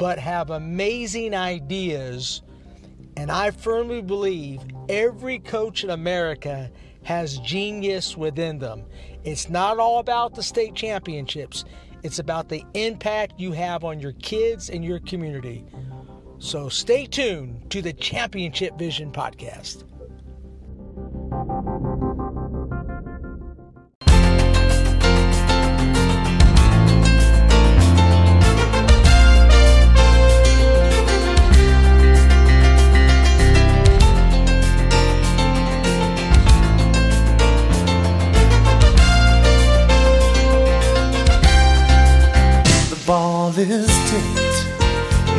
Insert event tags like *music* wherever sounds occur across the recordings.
but have amazing ideas. And I firmly believe every coach in America has genius within them. It's not all about the state championships, it's about the impact you have on your kids and your community. So stay tuned to the Championship Vision podcast. Ball is tipped.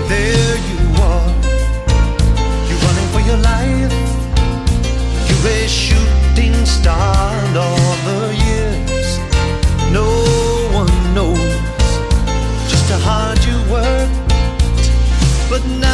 There you are. You're running for your life. You're a shooting star and all the years. No one knows just how hard you worked. But now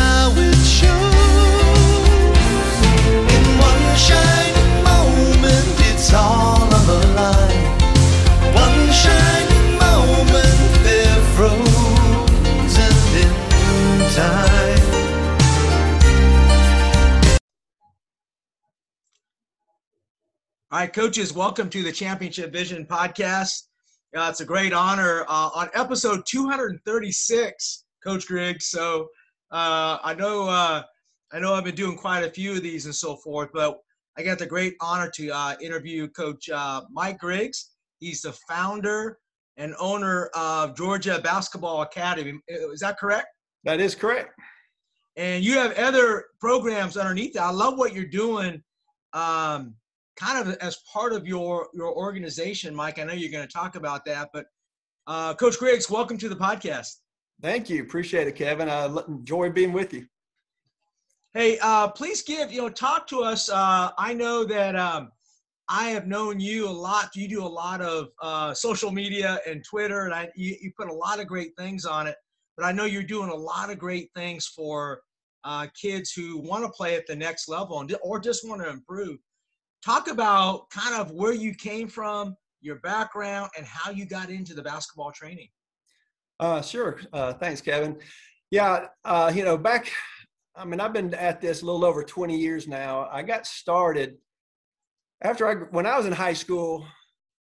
All right, coaches, welcome to the Championship Vision podcast. Uh, it's a great honor uh, on episode 236, Coach Griggs. So uh, I know uh, I know I've been doing quite a few of these and so forth, but I got the great honor to uh, interview Coach uh, Mike Griggs. He's the founder and owner of Georgia Basketball Academy. Is that correct? That is correct. and you have other programs underneath that. I love what you're doing, um, kind of as part of your your organization, Mike. I know you're going to talk about that, but uh, Coach Griggs, welcome to the podcast. Thank you. Appreciate it, Kevin. I enjoy being with you. Hey, uh, please give you know talk to us. Uh, I know that um, I have known you a lot. You do a lot of uh, social media and Twitter, and I you, you put a lot of great things on it. But I know you're doing a lot of great things for uh, kids who want to play at the next level and or just want to improve. Talk about kind of where you came from, your background, and how you got into the basketball training. Uh, sure. Uh, thanks, Kevin. Yeah, uh, you know, back, I mean, I've been at this a little over 20 years now. I got started after I, when I was in high school,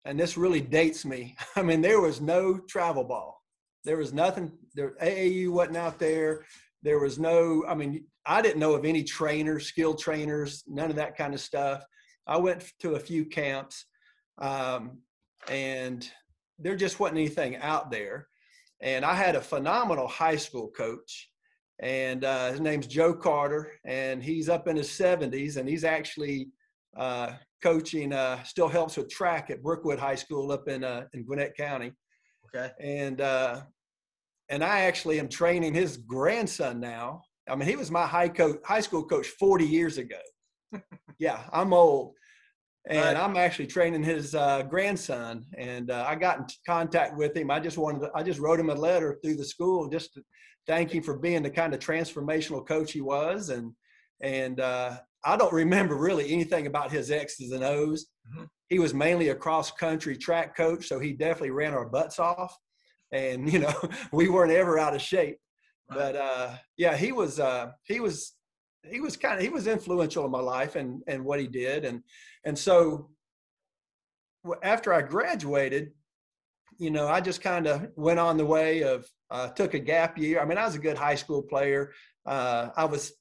and this really dates me. *laughs* I mean, there was no travel ball. There was nothing, there, AAU wasn't out there. There was no, I mean, I didn't know of any trainers, skilled trainers, none of that kind of stuff. I went to a few camps, um, and there just wasn't anything out there. And I had a phenomenal high school coach, and uh, his name's Joe Carter, and he's up in his 70s, and he's actually uh, coaching, uh, still helps with track at Brookwood High School up in uh, in Gwinnett County. Okay. And uh, and I actually am training his grandson now. I mean, he was my high coach, high school coach 40 years ago. *laughs* yeah, I'm old. And Right. I'm actually training his uh, grandson, and uh, I got in contact with him. I just wanted, to, I just wrote him a letter through the school, just to thank him for being the kind of transformational coach he was. And and uh, I don't remember really anything about his X's and O's. Mhm. He was mainly a cross country track coach, so he definitely ran our butts off. And *laughs* you know, we weren't ever out of shape. But uh, yeah, he was uh, he was he was kind of he was influential in my life and and what he did and and so after I graduated, you know, I just kind of went on the way of uh, took a gap year. I mean, I was a good high school player. Uh, I was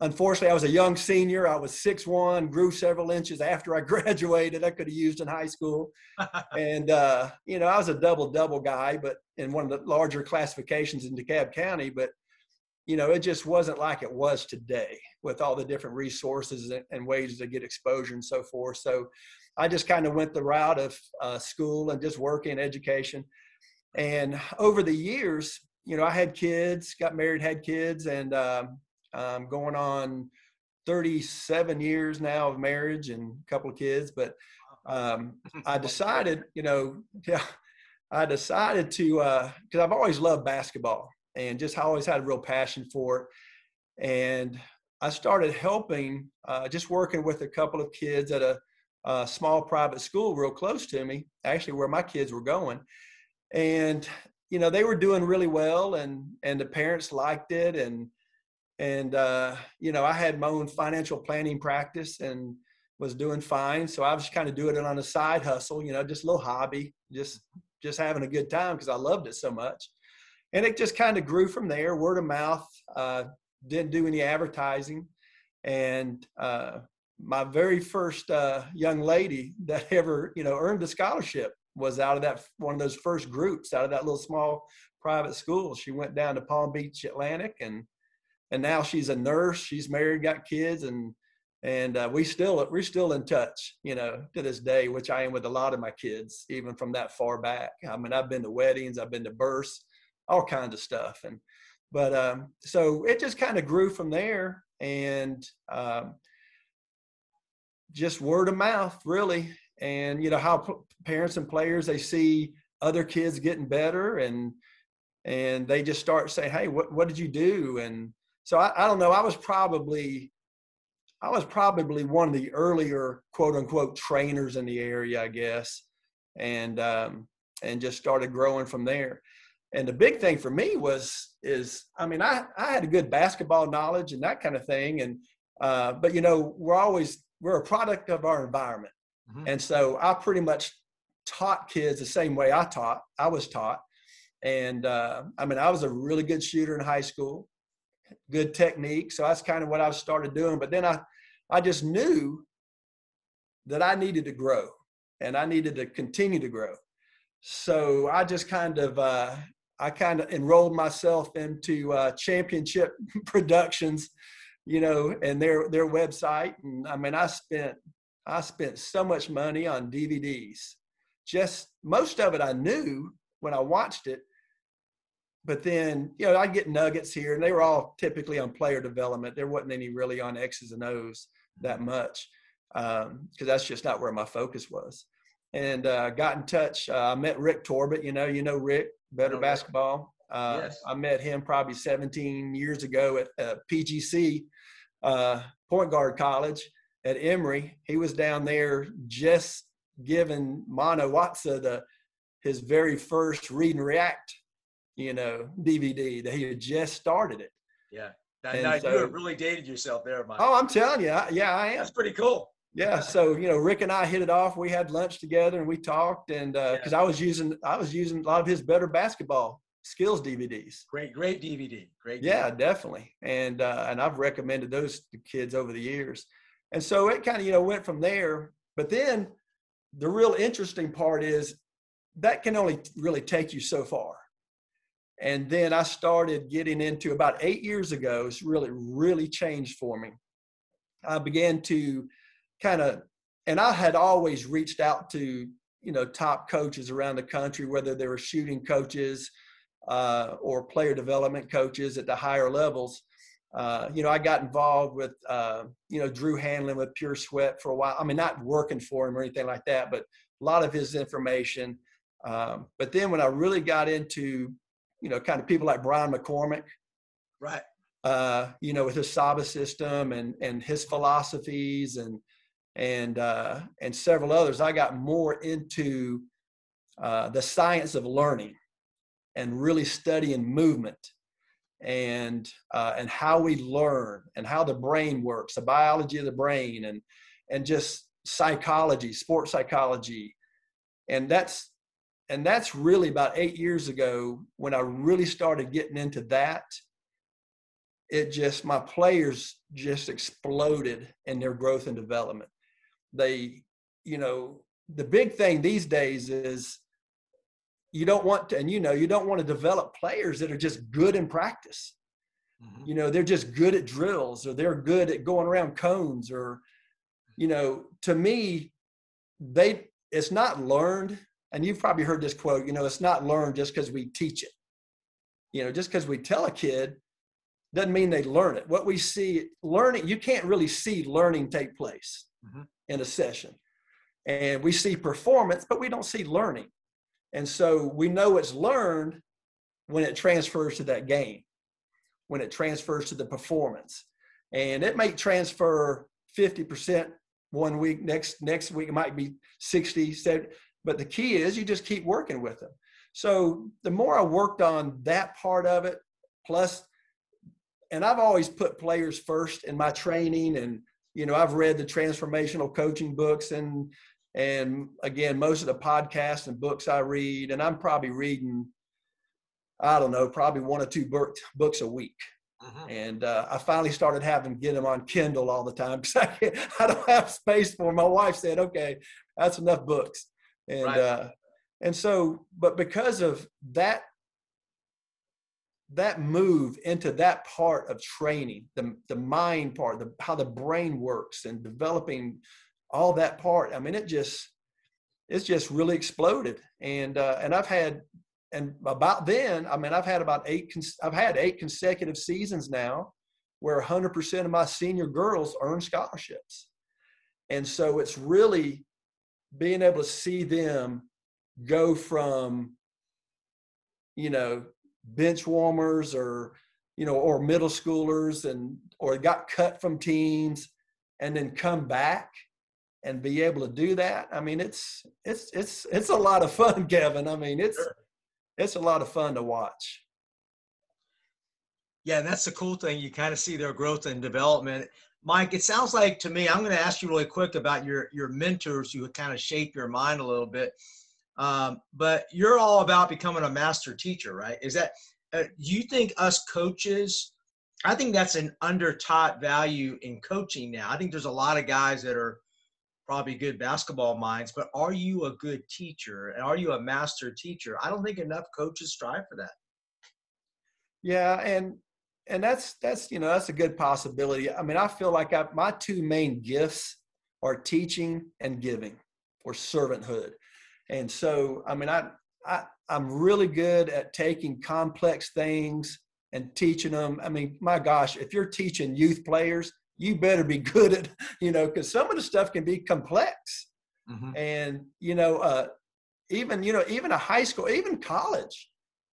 unfortunately I was a young senior. I was six one, grew several inches after I *laughs* graduated. I could have used in high school, *laughs* and uh, you know, I was a double double guy, but in one of the larger classifications in DeKalb County, but you know, it just wasn't like it was today with all the different resources and, ways to get exposure and so forth. So I just kind of went the route of uh, school and just working education. And over the years, you know, I had kids, got married, had kids, and um, um, going on 37 years now of marriage and a couple of kids. But um, *laughs* I decided, you know, *laughs* yeah, I decided to because uh, I've always loved basketball and just always had a real passion for it. And I started helping, uh, just working with a couple of kids at a, a, small private school real close to me, actually where my kids were going. And you know they were doing really well, and and the parents liked it, and and uh, you know I had my own financial planning practice and was doing fine. So I was kind of doing it on a side hustle, you know, just a little hobby, just just having a good time because I loved it so much. And it just kind of grew from there, word of mouth. Uh, didn't do any advertising, and uh, my very first uh, young lady that *laughs* ever you know earned a scholarship was out of that one of those first groups out of that little small private school. She went down to Palm Beach Atlantic and and now she's a nurse. She's married, got kids, and and uh, we still we're still in touch, you know, to this day. Which I am with a lot of my kids, even from that far back. I mean, I've been to weddings, I've been to births, all kinds of stuff, and but um, so it just kind of grew from there, and um, just word of mouth, really. And you know how p- parents and players they see other kids getting better, and and they just start saying, "Hey, what what did you do?" and so I, I don't know. I was probably I was probably one of the earlier quote unquote trainers in the area, I guess, and um, and just started growing from there. And the big thing for me was is I mean I I had a good basketball knowledge and that kind of thing, and uh, but you know we're always we're a product of our environment, mm-hmm. and so I pretty much taught kids the same way I taught I was taught, and uh, I mean I was a really good shooter in high school good technique. So that's kind of what I started doing. But then I, I just knew that I needed to grow and I needed to continue to grow. So I just kind of, uh, I kind of enrolled myself into uh, Championship *laughs* Productions, you know, and their their website. And I mean, I spent I spent so much money on DVDs. Just most of it I knew when I watched it, but then you know I'd get nuggets here, and they were all typically on player development. There wasn't any really on X's and O's that much because um, that's just not where my focus was. And uh, got in touch. Uh, I met Rick Torbett. You know, you know Rick, better okay. basketball. Uh, yes. I met him probably 17 years ago at uh, PGC, uh, Point Guard College at Emory. He was down there just giving Mano Watsa the his very first read and react you know, DVD that he had just started it. Yeah. Now, now so, you have really dated yourself there, Mike. Oh, I'm telling you. I, yeah, I am. That's pretty cool. Yeah. So, you know, Rick and I hit it off. We had lunch together and we talked and uh, cause I was using, I was using a lot of his better basketball skills DVDs. Great, great DVD. Great. DVD. Yeah, definitely. And, uh, and I've recommended those to kids over the years. And so it kind of, you know, went from there, but then the real interesting part is that can only really take you so far and then I started getting into about eight years ago, it's really, really changed for me. I began to kind of, and I had always reached out to, you know, top coaches around the country, whether they were shooting coaches uh, or player development coaches at the higher levels. Uh, you know, I got involved with, uh, you know, Drew Hanlen with Pure Sweat for a while. I mean, not working for him or anything like that, but a lot of his information. Um, but then when I really got into you know, kind of people like Brian McCormick. Right. Uh, you know, with his Saba system and and his philosophies and and uh, and several others, I got more into uh, the science of learning and really studying movement and uh, and how we learn and how the brain works, the biology of the brain, and and just psychology, sports psychology, and that's and that's really about eight years ago when I really started getting into that. It just, my players just exploded in their growth and development. They, you know, the big thing these days is you don't want to, and you know, you don't want to develop players that are just good in practice. Mm-hmm. You know, they're just good at drills or they're good at going around cones or, you know, to me, they, it's not learned and you've probably heard this quote, you know, it's not learned just because we teach it. You know, just because we tell a kid, doesn't mean they learn it. What we see learning, you can't really see learning take place mm-hmm. In a session. And we see performance, but we don't see learning. And so we know it's learned when it transfers to that game, when it transfers to the performance. And it may transfer 50% one week, next next week it might be 60, 70. But the key is you just keep working with them. So the more I worked on that part of it, plus, and I've always put players first in my training, and you know I've read the transformational coaching books, and and again most of the podcasts and books I read, and I'm probably reading, I don't know, probably one or two books a week. Uh-huh. And uh, I finally started having to get them on Kindle all the time because *laughs* I, I don't have space for them. My wife said, "Okay, that's enough books." And right. uh, and so, but because of that that move into that part of training, the the mind part, the how the brain works, and developing all that part. I mean, it just it's just really exploded. And uh, and I've had and about then, I mean, I've had about eight. I've had eight consecutive seasons now, where 100% of my senior girls earn scholarships, and so it's really being able to see them go from, you know, bench warmers or, you know, or middle schoolers and, or got cut from teams and then come back and be able to do that. I mean, it's, it's, it's, it's a lot of fun, *laughs* Kevin. I mean, it's, it's a lot of fun to watch. Yeah, and that's the cool thing. You kind of see their growth and development. Mike, it sounds like to me, I'm going to ask you really quick about your your mentors who kind of shape your mind a little bit. Um, but you're all about becoming a master teacher, right? Is that, uh, you think us coaches, I think that's an under taught value in coaching now. I think there's a lot of guys that are probably good basketball minds, but are you a good teacher? And are you a master teacher? I don't think enough coaches strive for that. Yeah. And, and that's, that's, you know, that's a good possibility. I mean, I feel like I, my two main gifts are teaching and giving or servanthood. And so, I mean, I, I I'm really good at taking complex things and teaching them. I mean, my gosh, if you're teaching youth players, you better be *laughs* good at, you know, because some of the stuff can be complex. Mm-hmm. And, you know, uh, even, you know, even a high school, even college,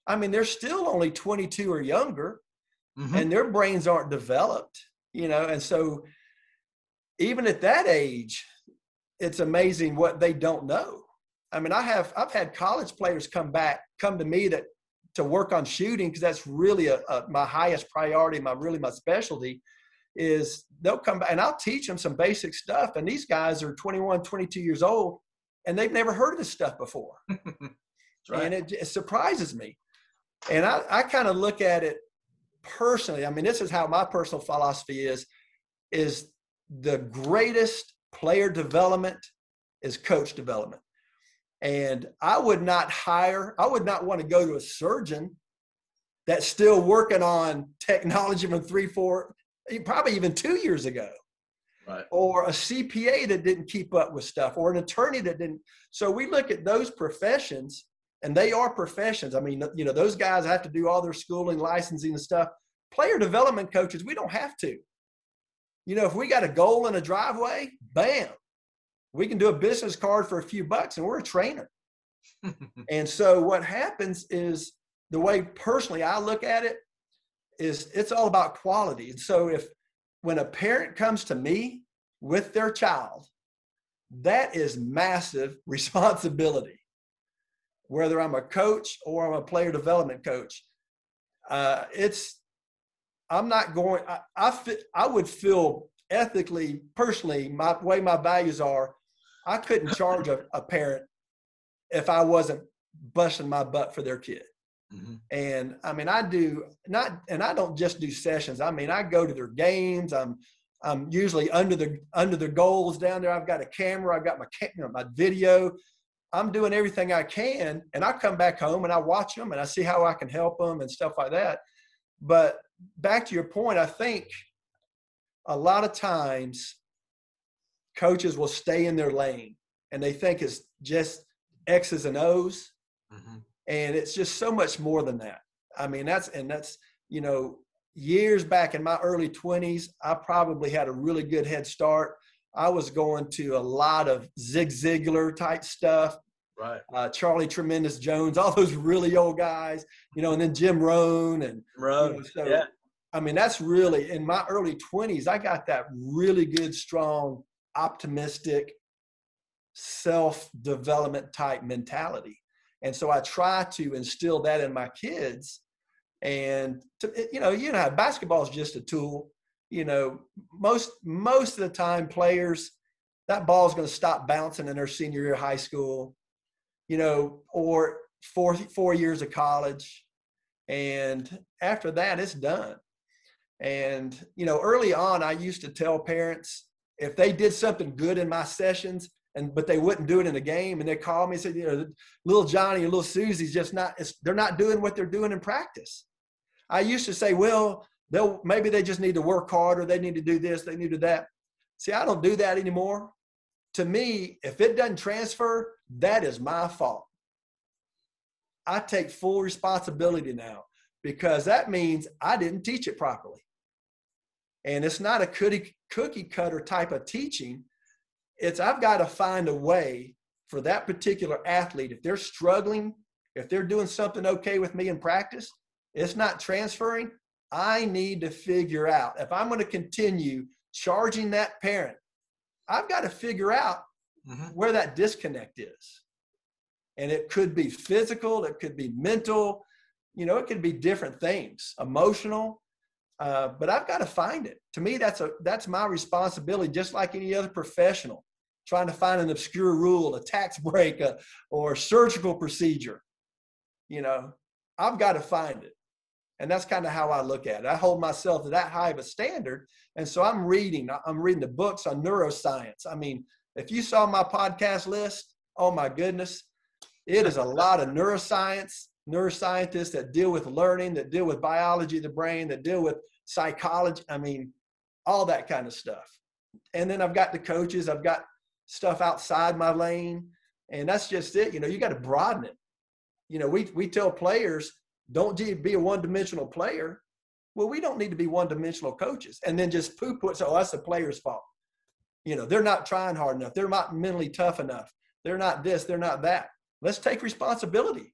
I mean, they're still only 22 or younger mm-hmm. and their brains aren't developed, you know, and so even at that age, it's amazing what they don't know. I mean, I have I've had college players come back, come to me that to work on shooting because that's really a, a, my highest priority, my really my specialty is they'll come back and I'll teach them some basic stuff. And these guys are 21, 22 years old and they've never heard of this stuff before. *laughs* right. And it, it, surprises me. And I, I kind of look at it personally. I mean, this is how my personal philosophy is, is the greatest player development is coach development. And I would not hire, I would not want to go to a surgeon that's still working on technology from three, four, probably even two years ago. Right. Or a CPA that didn't keep up with stuff, or an attorney that didn't. So we look at those professions, and they are professions. I mean, you know, those guys have to do all their schooling, licensing, and stuff. Player development coaches, we don't have to. You know, if we got a goal in a driveway, bam, we can do a business card for a few bucks and we're a trainer. *laughs* and so what happens is the way personally I look at it is it's all about quality. And so if when a parent comes to me with their child, that is massive *laughs* responsibility. Whether I'm a coach or I'm a player development coach, uh, it's I'm not going. I, I I would feel ethically, personally, my way my values are. I couldn't charge a, a parent if I wasn't busting my butt for their kid. Mm-hmm. And I mean, I do not, and I don't just do sessions. I mean, I go to their games. I'm, I'm usually under the under the goals down there. I've got a camera. I've got my you know, my video. I'm doing everything I can, and I come back home and I watch them and I see how I can help them and stuff like that. But back to your point, I think a lot of times coaches will stay in their lane and they think it's just X's and O's. Mm-hmm. And it's just so much more than that. I mean, that's, and that's, you know, years back in my early 20s, I probably had a really good head start. I was going to a lot of Zig Ziglar type stuff, Right. uh, Charlie Tremendous Jones, *laughs* all those really old guys, you know, and then Jim Rohn. And, Road. you know, so, yeah. I mean, that's really in my early 20s, I got that really good, strong, optimistic, self development type mentality. And so I try to instill that in my kids. And, to, eh, you know, you know, basketball is just a tool. You know, most most of the time, players, that ball is going to stop bouncing in their senior year of high school, you know, or four four years of college, and after that, it's done. And you know, early on, I used to tell parents if they did something good in my sessions, and but they wouldn't do it in the game, and they call me and said, you know, little Johnny and little Susie's just not. they're not doing what they're doing in practice. I used to say, well, they'll maybe they just need to work harder. They need to do this. They need to do that. See, I don't do that anymore. To me, if it doesn't transfer, that is my fault. I take full responsibility now because that means I didn't teach it properly. And it's not a cookie, cookie cutter type of teaching. It's I've got to find a way for that particular athlete. If they're struggling, if they're doing something okay with me in practice, it's not transferring. I need to figure out if I'm going to continue charging that parent, I've got to figure out Mm-hmm. where that disconnect is. And it could be physical, it could be mental, you know, it could be different things, emotional. Uh, but I've got to find it. To me, that's a that's my responsibility, just like any other professional, trying to find an obscure rule, a tax *laughs* break, a, or a surgical procedure. You know, I've got to find it. And that's kind of how I look at it. I hold myself to that high of a standard. And so I'm reading, I'm reading the books on neuroscience. I mean, if you saw my podcast list, oh my goodness, it is a *laughs* lot of neuroscience, neuroscientists that deal with learning, that deal with biology of the brain, that deal with psychology. I mean, all that kind of stuff. And then I've got the coaches, I've got stuff outside my lane. And that's just it. You know, you got to broaden it. You know, we, we tell players, don't be a one dimensional player. Well, we don't need to be one dimensional coaches and then just poo poo. Oh, that's the player's fault. You know, they're not trying hard enough. They're not mentally tough enough. They're not this, they're not that. Let's take responsibility.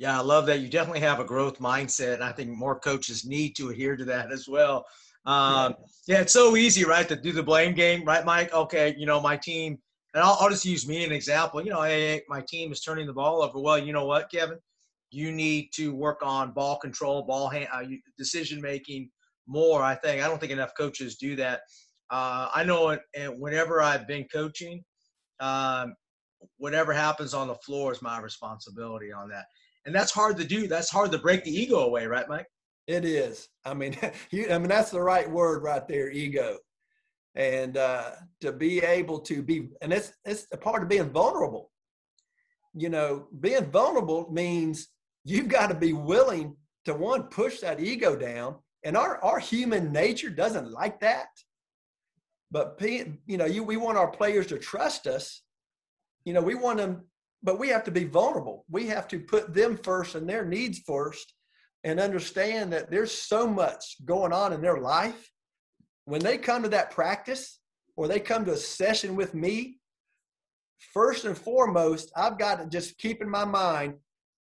Yeah, I love that. You definitely have a growth mindset. And I think more coaches need to adhere to that as well. Um, yeah, it's so easy, right, to do the blame game, right, Mike? Okay, you know, my team, and I'll, I'll just use me an example. You know, hey, my team is turning the ball over. Well, you know what, Kevin? You need to work on ball control, ball hand, uh, decision making more. I think I don't think enough coaches do that. Uh, I know it, whenever I've been coaching, um, whatever happens on the floor is my responsibility on that and that's hard to do. That's hard to break the ego away, right, Mike? It is. I mean, *laughs* you, I mean that's the right word right there, ego, and uh, to be able to be, and it's it's a part of being vulnerable. You know, being vulnerable means you've got to be willing to one push that ego down, and our our human nature doesn't like that. But you know, you we want our players to trust us. You know, we want them but we have to be vulnerable. We have to put them first and their needs first and understand that there's so much going on in their life. When they come to that practice or they come to a session with me, first and foremost, I've got to just keep in my mind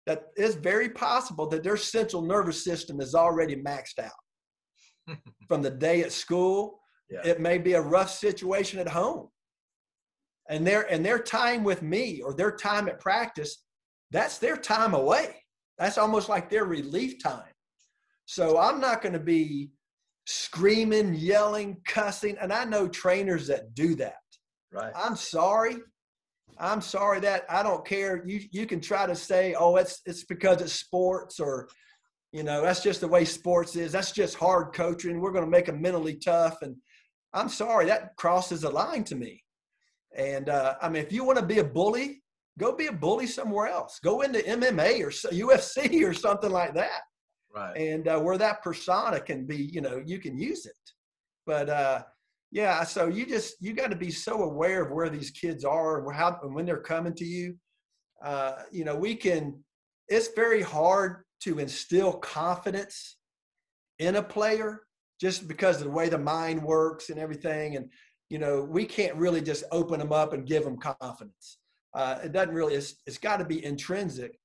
that it's very possible that their central nervous system is already maxed out *laughs* from the day at school. Yeah. It may be a rough situation at home and their and their time with me or their time at practice that's their time away. That's almost like their relief time. So i'm not going to be screaming yelling cussing and i know trainers that do that. Right. I'm sorry. I'm sorry that i don't care. You you can try to say oh it's it's because it's sports or you know that's just the way sports is. That's just hard coaching. We're going to make them mentally tough and i'm sorry that crosses a line to me and uh, I mean, if you want to be a bully, go be a bully somewhere else. Go into MMA or UFC *laughs* or something like that. Right. And uh, where that persona can be, you know, you can use it. But uh, yeah, so you just you got to be so aware of where these kids are and how and when they're coming to you. Uh, you know, we can. It's very hard to instill confidence in a player just because of the way the mind works and everything. And, you know, we can't really just open them up and give them confidence. Uh, it doesn't really, it's, it's got to be intrinsic.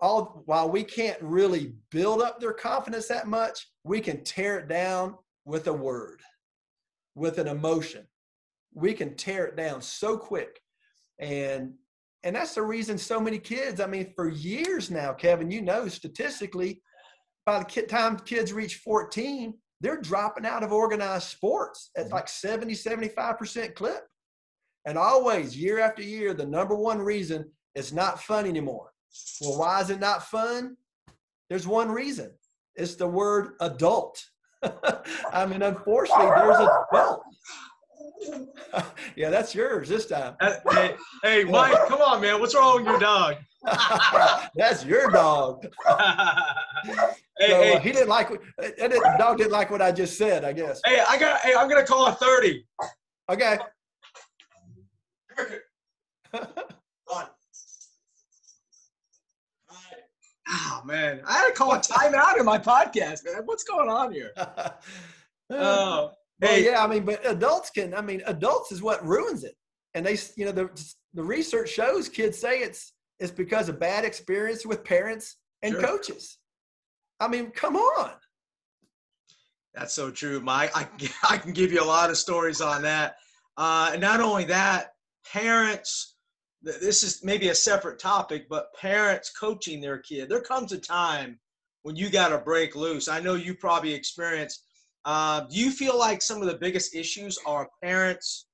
All while we can't really build up their confidence that much, we can tear it down with a word, with an emotion. We can tear it down so quick. And and that's the reason so many kids, I mean, for years now, Kevin, you know, statistically, by the time kids reach 14, they're dropping out of organized sports at mm-hmm. like 70, 75% clip. And always, year after year, the number one reason it's not fun anymore. Well, why is it not fun? There's one reason it's the word adult. *laughs* I mean, unfortunately, there's a adult. *laughs* yeah, that's yours this time. Hey, hey, Mike, come on, man. What's wrong with your dog? *laughs* that's your dog. Hey, so, hey. Uh, he didn't like. Uh, the dog didn't like what I just said. I guess. Hey, I got. Hey, I'm gonna call a thirty. Okay. *laughs* Oh man, I had to call a timeout in my podcast, man. What's going on here? *laughs* Uh, oh, Hey, well, yeah, I mean, but adults can. I mean, adults is what ruins it. And they, you know, the the research shows kids say it's it's because of bad experience with parents and sure. coaches. I mean, come on. That's so true, Mike. I *laughs* I can give you a lot of stories on that. Uh, and not only that, parents. This is maybe a separate topic, but parents coaching their kid. There comes a time when you got to break loose. I know you probably experienced uh, do you feel like some of the biggest issues are parents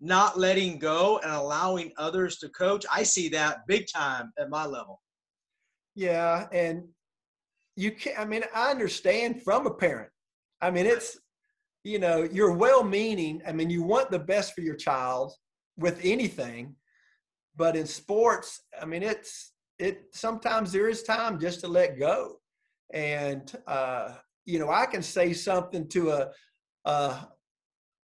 not letting go and allowing others to coach? I see that big time at my level. Yeah, and you can't. I mean, I understand from a parent. I mean, it's you know, you're well-meaning. I mean, you want the best for your child with anything, but in sports, I mean, it's it. Sometimes there is time just to let go, and uh, you know, I can say something to a, a,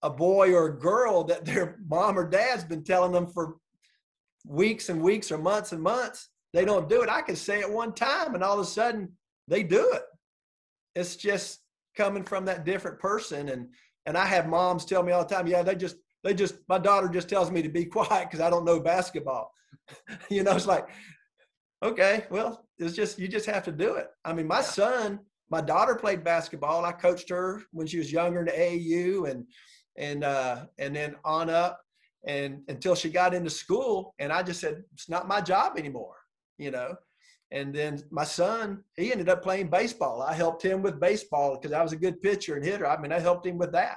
a boy or a girl that their *laughs* mom or dad's been telling them for weeks and weeks or months and months. They don't do it. I can say it one time and all of a sudden they do it. It's just coming from that different person. And, and I have moms tell me all the time, yeah, they just, they just, my daughter just tells me to be *laughs* quiet because I don't know basketball. *laughs* you know, it's like, okay, well, it's just, you just have to do it. I mean, my son, my daughter played basketball. I coached her when she was younger in the AAU and and uh, and then on up and until she got into school. And I just said it's not my job anymore, you know. And then my son, he ended up playing baseball. I helped him with baseball because I was a good pitcher and hitter. I mean, I helped him with that.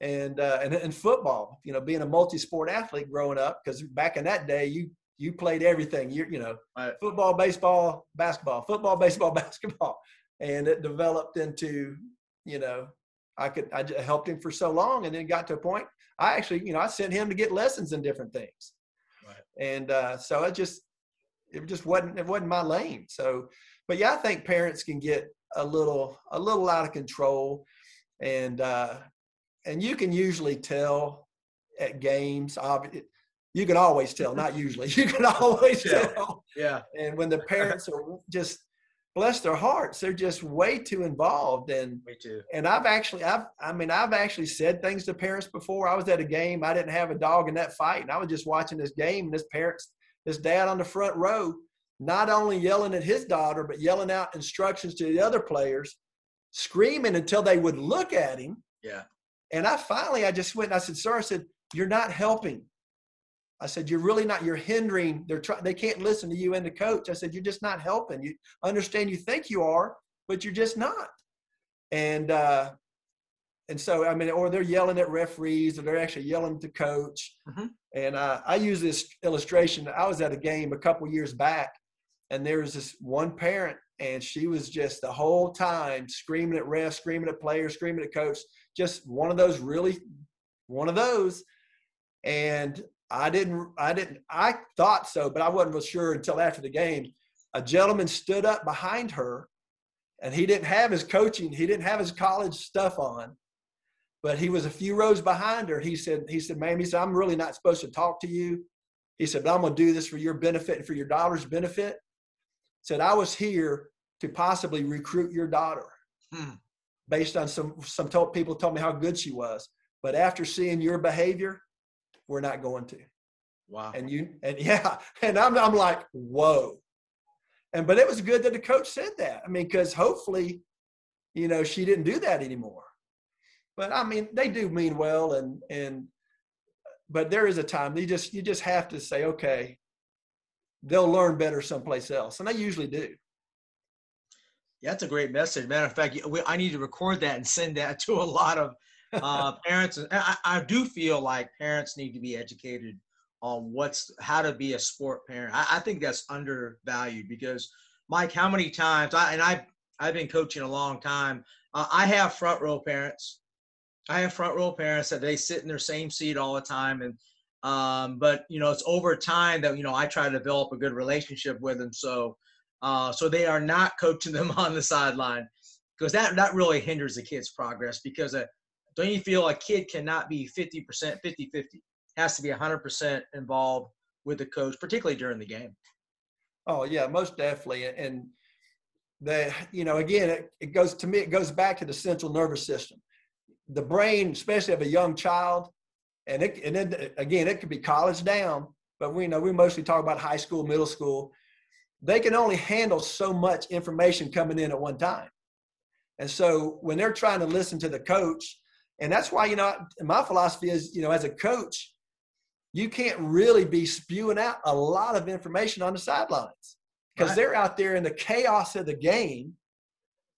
And uh, and, and football, you know, being a multi-sport athlete growing up, because back in that day, you you played everything. You you know, right. football, baseball, basketball, football, baseball, *laughs* basketball and it developed into you know i could i helped him for so long and then got to a point i actually you know i sent him to get lessons in different things right. and uh, so I just it just wasn't it wasn't my lane. So but yeah i think parents can get a little a little out of control. And uh and you can usually tell at games you can always tell not usually *laughs* you can always yeah. tell. Yeah. And when the parents are just bless their hearts they're just way too involved. And Me too. and i've actually i've i mean i've actually said things to parents before. I was at a game i didn't have a dog in that fight and i was just watching this game and this parents this dad on the front row not only yelling at his daughter but yelling out instructions to the other players screaming until they would look at him yeah and i finally i just went and i said sir i said you're not helping I said, "You're really not. You're hindering. They're trying. They can't listen to you and the coach." I said, "You're just not helping. You understand? You think you are, but you're just not." And uh, and so I mean, or they're yelling at referees, or they're actually yelling to coach. Mm-hmm. And uh, I use this illustration. I was at a game a couple years back, and there was this one parent, and she was just the whole time screaming at refs, screaming at players, screaming at coach. Just one of those really, one of those. And I didn't, I didn't, I thought so, but I wasn't real sure until after the game. A gentleman stood up behind her and he didn't have his coaching, he didn't have his college stuff on, but he was a few rows behind her. He said, he said, ma'am, he said, I'm really not supposed to talk to you. He said, but I'm going to do this for your benefit and for your daughter's benefit. Said, I was here to possibly recruit your daughter Hmm. based on some some told, people told me how good she was. But after seeing your behavior, we're not going to. Wow. And you and *laughs* yeah, and I'm I'm like, whoa. And but it was good that the coach said that. I mean, because hopefully, you know, she didn't do that anymore. But I mean, they do mean well, and and but there is a time you just you just have to say, okay, they'll learn better someplace else, and they usually do. Yeah, that's a great message. Matter of fact, we, I need to record that and send that *laughs* to a lot of uh, *laughs* parents. And I, I do feel like parents need to be educated on what's how to be a sport parent. I, I think that's undervalued because, Mike, how many times I and I I've been coaching a long time. Uh, I have front row parents. I have front row parents that they sit in their same seat all the time, and um, but you know it's over time that you know I try to develop a good relationship with them. So uh, so they are not *laughs* coaching them on the sideline because that that really hinders the kid's progress. Because uh, don't you feel a kid cannot be 50%, 50 50? Has to be 100% involved with the coach, particularly during the game. Oh yeah, most definitely. And the you know again, it, it goes to me. It goes back to the central nervous system, the brain, especially of a young child, and it and then again, it could be college down, but we know we mostly talk about high school, middle school. They can only handle so much information coming in at one time, and so when they're trying to listen to the coach, and that's why you know my philosophy is you know as a coach you can't really be spewing out a lot of information on the sidelines because Right. they're out there in the chaos of the game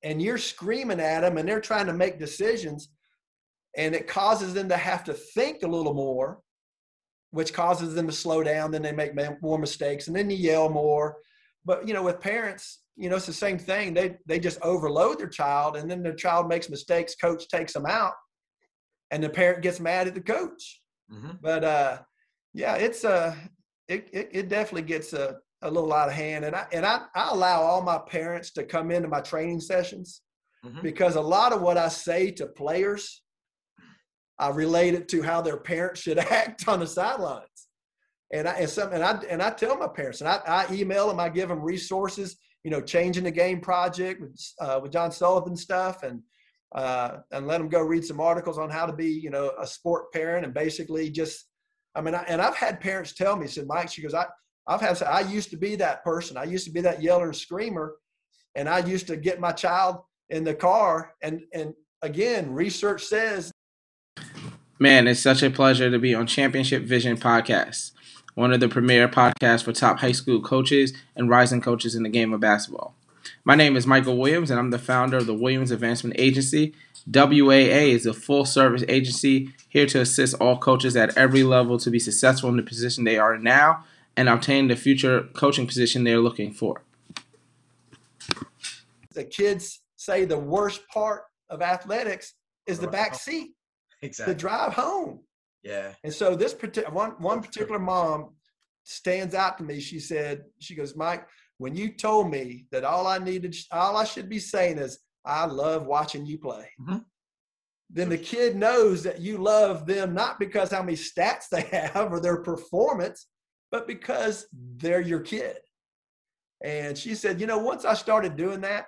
and you're screaming at them and they're trying to make decisions and it causes them to have to think a little more which causes them to slow down then they make more mistakes and then you yell more but you know with parents you know it's the same thing they they just overload their child and then their child makes mistakes coach takes them out and the parent gets mad at the coach Mm-hmm. but uh yeah it's uh it, it, it definitely gets a, a little out of hand and i and I, I allow all my parents to come into my training sessions Mhm. because a lot of what i say to players i relate it to how their parents should *laughs* act on the sidelines and i and some and i and i tell my parents and i, I email them i give them resources you know changing the game project with uh, with john sullivan stuff and uh, and let them go read some articles on how to be, you know, a sport parent and basically just, I mean, I, and I've had parents tell me, said, Mike, she goes, I, I've had, I used to be that person. I used to be that yeller and screamer. And I used to get my child in the car. And, and again, research says Man, it's such a pleasure to be on Championship Vision Podcast, one of the premier podcasts for top high school coaches and rising coaches in the game of basketball. My name is Michael Williams, and I'm the founder of the Williams Advancement Agency. WAA is a full service agency here to assist all coaches at every level to be successful in the position they are now and obtain the future coaching position they're looking for. the kids say the worst part of athletics is the back seat, the Exactly. drive home. Yeah. And so this particular one one particular mom stands out to me. She said, she goes, Mike, when you told me that all I needed, all I should be saying is, I love watching you play. Mhm. Then the kid knows that you love them not because how many stats *laughs* they have or their performance, but because they're your kid. And she said, you know, once I started doing that,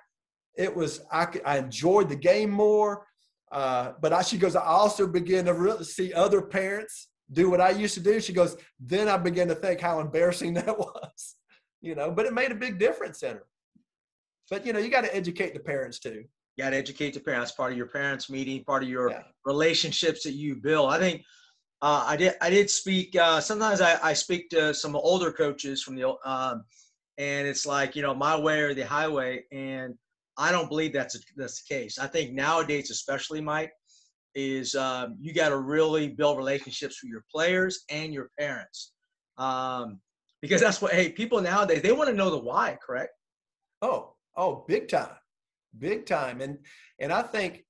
it was I, I enjoyed the game more. Uh, but I, she goes, I also begin to really see other parents do what I used to do. She goes, then I began to think how embarrassing *laughs* that was, you know, but it made a big difference in her. But, you know, you got to educate the parents too. You got to educate the parents. Part of your parents' meeting, part of your Yeah. relationships that you build. I think uh, I did. I did speak. Uh, sometimes I, I speak to some older coaches from the, um, and it's like you know my way or the highway, and I don't believe that's that's the case. I think nowadays, especially Mike, is um, you got to really build relationships with your players and your parents, um, because that's what hey people nowadays they want to know the why. Correct? Oh, oh, big time, big time. And and I think,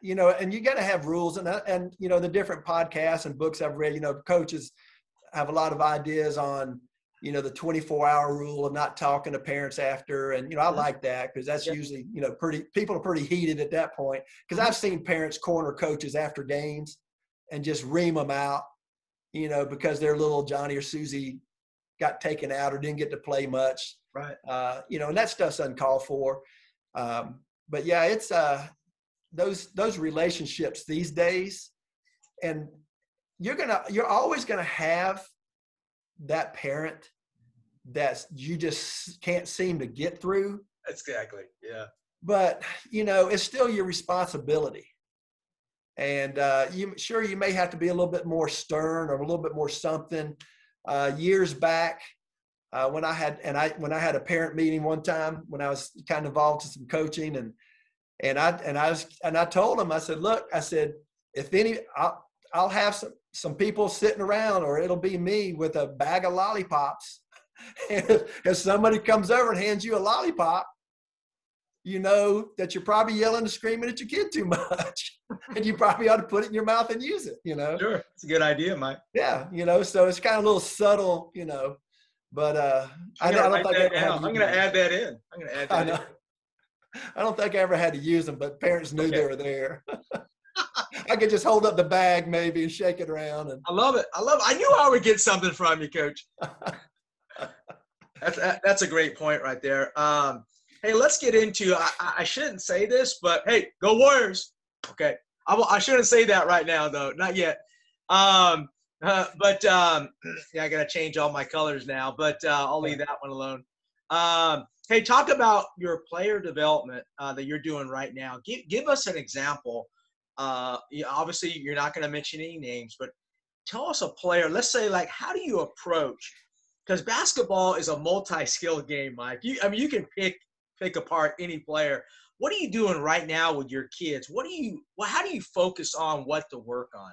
you know, and you got to have rules. And and you know, the different podcasts and books I've read, you know, coaches have a lot of ideas on, you know, the 24 hour rule of not talking to parents after. And you know, I like that because that's usually you know pretty people are pretty heated at that point. Because I've seen parents corner coaches after games and just ream them out, you know, because they're little Johnny or Susie got taken out or didn't get to play much. Right. Uh, you know, and that stuff's uncalled for. Um, but yeah, it's uh, those those relationships these days, and you're gonna you're always gonna have that parent that you just can't seem to get through. Exactly. Yeah. But you know, it's still your responsibility. And uh, you sure you may have to be a little bit more stern or a little bit more something. Uh, years back, uh, when I had and I when I had a parent meeting one time when I was kind of involved in some coaching and and I and I was and I told them I said look I said if any I'll, I'll have some some people sitting around or it'll be me with a bag of lollipops if, if somebody comes over and hands you a lollipop you know that you're probably yelling and screaming at your kid too much *laughs* and you probably ought to put it in your mouth and use it you know Sure. It's a good idea, Mike. yeah you know so it's kind of a little subtle you know but uh I, I I'm gonna, don't think I ever had to I'm add that in. I'm gonna add I that know. in. I don't think I ever had to use them, but parents knew they were there. *laughs* I could just hold up the bag maybe and shake it around and I love it. I love. I knew I would get something from you, Coach. *laughs* That's that's a great point right there. Um, hey, let's get into. I, I- shouldn't say this, but hey, go Warriors. Okay, I, I shouldn't say that right now though, not yet. Um, uh, but um, *clears throat* yeah, I gotta change all my colors now. But uh, I'll leave that one alone. Um, hey, talk about your player development uh, that you're doing right now. Give give us an example. Uh, obviously, you're not going to mention any names, but tell us a player. Let's say, like, how do you approach? Because basketball is a multi-skill game, Mike. You, I mean, you can pick pick apart any player. What are you doing right now with your kids? What do you? Well, how do you focus on what to work on?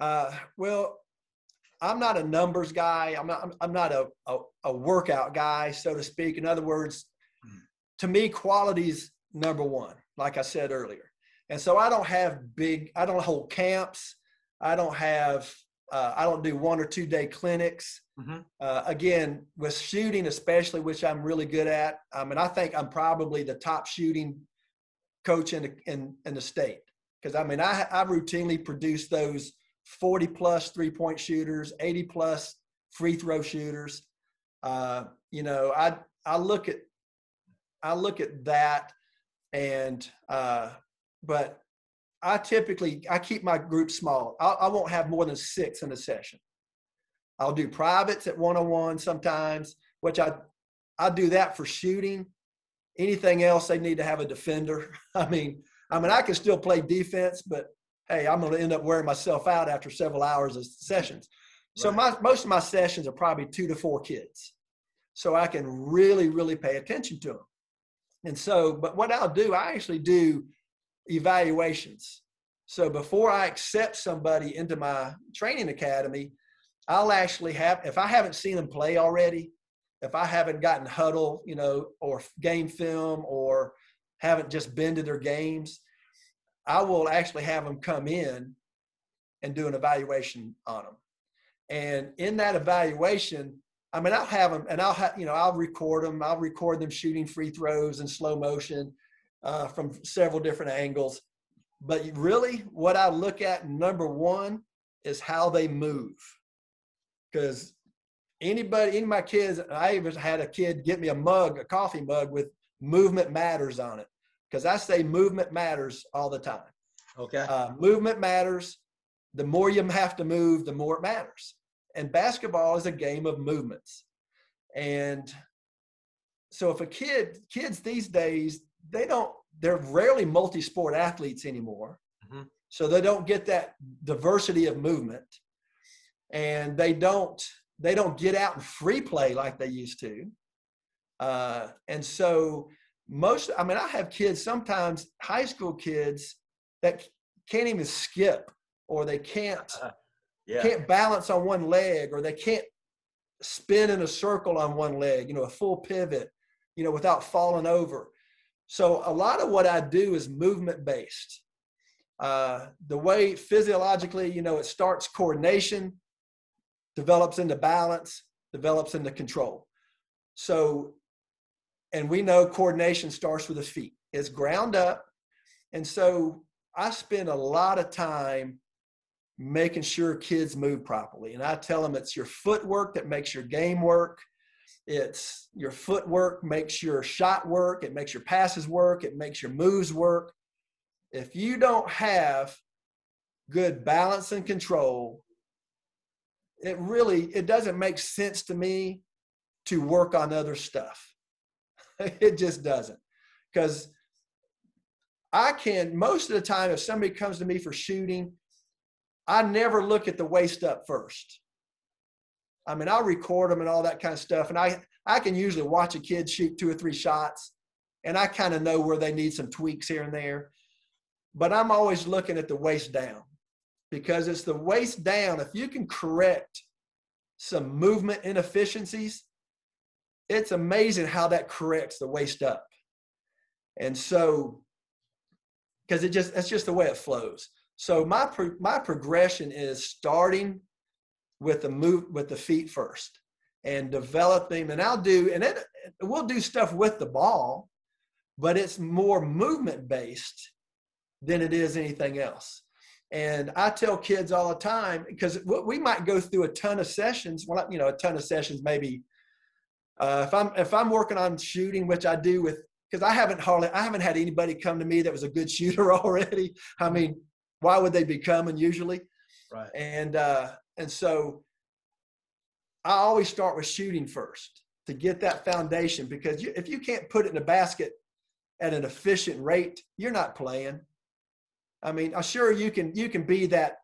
uh well I'm not a numbers guy. I'm not I'm, not a, a a workout guy, so to speak. In other words, Hmm. to me, quality's number one, like I said earlier. And so I don't have big, I don't hold camps. I don't have, uh, I don't do one or two day clinics. Mhm. Uh, again, with shooting, especially, which I'm really good at. I mean, I think I'm probably the top shooting coach in the, in, in the state. Because I mean, I, I routinely produce those 40 plus three point shooters, 80 plus free throw shooters. Uh, you know, I, I look at, I look at that and, uh, but I typically, I keep my group small. I, I won't have more than six in a session. I'll do privates at one-on-one sometimes, which I, I do that for shooting. Anything else, they need to have a defender. *laughs* I mean, I mean, I can still play defense, but hey, I'm going to end up wearing myself out after several hours of sessions. So my most of my sessions are probably two to four kids, so I can really, really pay attention to them. And so, but what I'll do, I actually do evaluations. So before I accept somebody into my training academy, I'll actually have, if I haven't seen them play already, if I haven't gotten Hudl, you know, or game film, or haven't just been to their games, I will actually have them come in and do an evaluation on them. And in that evaluation, I mean, I'll have them, and I'll have, you know, I'll record them. I'll record them shooting free throws in slow motion uh, from several different angles. But really, what I look at number one is how they move. Because anybody, any of my kids, I even had a kid get me a mug, a coffee mug with movement matters on it. Because I say movement matters all the time. Okay. Uh, movement matters. The more you have to move, the more it matters. And basketball is a game of movements. And so if a kid, kids these days, they don't, they're rarely multi sport athletes anymore. Mhm. So they don't get that diversity of movement. And they don't, they don't get out and free play like they used to. Uh, and so most, I mean, I have kids, sometimes high school kids that can't even skip or they can't *laughs* Yeah. can't balance on one leg or they can't spin in a circle on one leg, you know, a full pivot, you know, without falling over. So a lot of what I do is movement based. Uh, the way physiologically, you know, it starts coordination, develops into balance, develops into control. So, and we know coordination starts with the feet. It's ground up. And so I spend a lot of time making sure kids move properly. And I tell them it's your footwork that makes your game work. It's your footwork makes your shot work. It makes your passes work. It makes your moves work. If you don't have good balance and control, it really it doesn't make sense to me to work on other stuff. *laughs* it just doesn't. Because I can most of the time if somebody comes to me for shooting, I never look at the waist up first. I mean, I'll record them and all that kind of stuff. And I, I can usually watch a kid shoot two or three shots and I kind of know where they need some tweaks here and there. But I'm always looking at the waist down because it's the waist down. If you can correct some movement inefficiencies, it's amazing how that corrects the waist up. And so, because it just, that's just the way it flows. So my pro, my progression is starting with the move with the feet first and developing and I'll do and it, we'll do stuff with the ball but it's more movement based than it is anything else. And I tell kids all the time because we might go through a ton of sessions, well you know a ton of sessions maybe uh, if I'm if I'm working on shooting which I do with because I haven't hardly I haven't had anybody come to me that was a good *laughs* shooter already. I mean, why would they be coming usually? Right. And uh, and so I always start with shooting first to get that foundation because you, if you can't put it in a basket at an efficient rate, you're not playing. I mean, I'm sure you can you can be that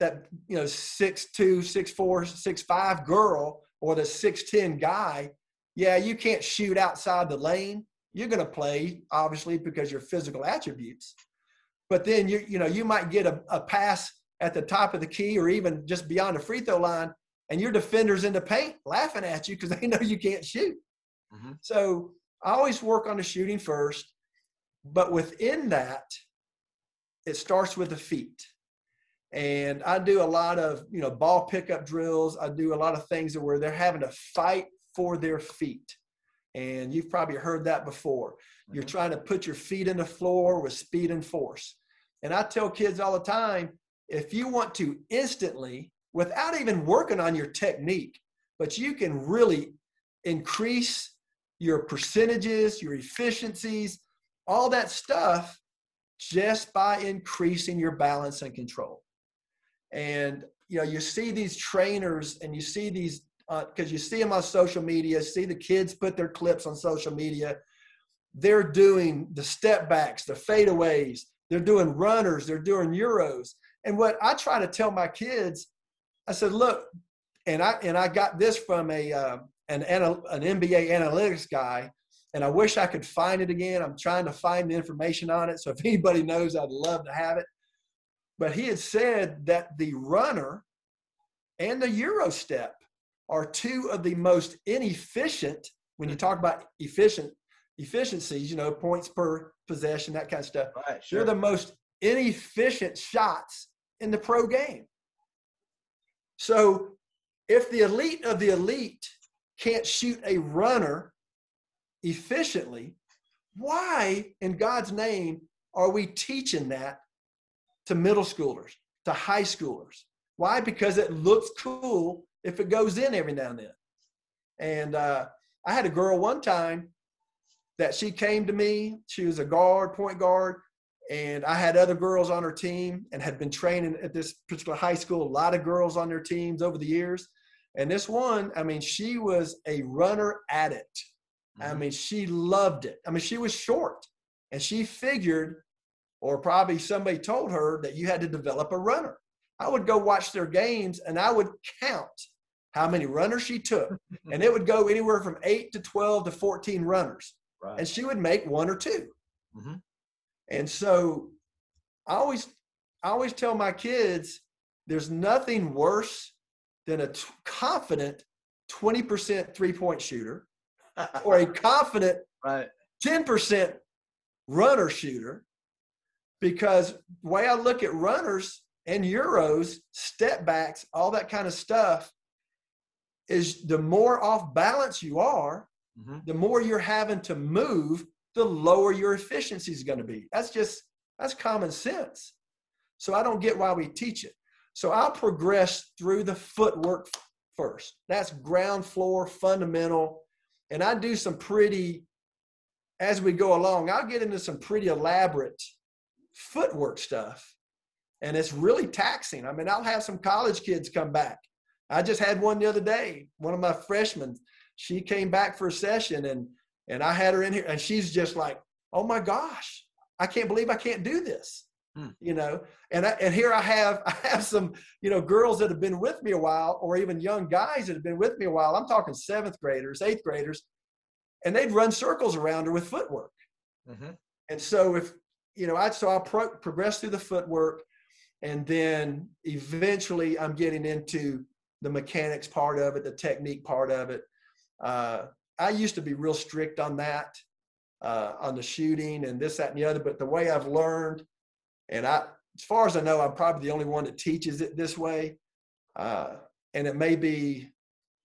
that you know six two, six four, six five girl or the six ten guy. Yeah, you can't shoot outside the lane. You're going to play obviously because your physical attributes but then you you know you might get a, a pass at the top of the key or even just beyond the free throw line and your defenders in the paint laughing at you because *laughs* they know you can't shoot mm-hmm. so i always work on the shooting first but within that it starts with the feet and i do a lot of you know ball pickup drills i do a lot of things where they're having to fight for their feet and you've probably heard that before you're mm-hmm. trying to put your feet in the floor with speed and force. And I tell kids all the time if you want to instantly, without even working on your technique, but you can really increase your percentages, your efficiencies, all that stuff just by increasing your balance and control. And you know, you see these trainers and you see these because uh, you see them on social media, see the kids put their clips on social media they're doing the step backs, the fadeaways, they're doing runners, they're doing euros. And what I try to tell my kids, I said, look, and I and I got this from a uh, an an NBA analytics guy, and I wish I could find it again. I'm trying to find the information on it. So if *laughs* anybody knows, I'd love to have it. But he had said that the runner and the Euro step are two of the most inefficient, when you talk about efficient, efficiencies, you know, points per possession, that kind of stuff. Right, sure. They're the most inefficient shots in the pro game. So if the elite of the elite can't shoot a runner efficiently, why in God's name are we teaching that to middle schoolers, to high schoolers? Why? Because it looks cool if it goes in every now and then. And uh, I had a girl one time that she came to me. She was a guard, point guard, and I had other girls on her team and had been training at this particular high school. A lot of girls on their teams over the years. And this one, I mean, she was a runner addict. Mm-hmm. I mean, she loved it. I mean, she was short and she figured, or probably somebody told her that you had to develop a runner. I would go watch their games and I would count how many runners she took. *laughs* and it would go anywhere from eight to 12 to 14 runners. Right. And she would make one or 2 mm-hmm. And so I always, I always tell my kids, there's nothing worse than a t- confident 20% three point shooter or a *laughs* confident right. 10% runner shooter. Because the way I look at runners and Euros, step backs, all that kind of stuff, is the more off balance you are, mm-hmm. the more you're having to move, the lower your efficiency is going to be. That's just that's common sense. So I don't get why we teach it. So I'll progress through the footwork first. That's ground floor, fundamental. And I do some pretty, as we go along, I'll get into some pretty elaborate footwork stuff. And it's really taxing. I mean, I'll have some college kids come back. I just had one the other day, one of my freshmen. She came back for a session and and I had her in here and she's just like, oh my gosh, I can't believe I can't do this. Hmm. You know, and I, and here I have *laughs* I have some you know girls that have been with me a while, or even young guys that have been with me a while. I'm talking seventh graders, eighth graders, and they'd run circles around her with footwork. Mm-hmm. And so if you know, I so I'll pro- progress through the footwork, and then eventually I'm getting into the mechanics part of it, the technique part of it. Uh, I used to be real strict on that, uh, on the shooting and this, that, and the other. But the way I've learned and I, as far as I know, I'm probably the only one that teaches it this way. Uh, and it may be,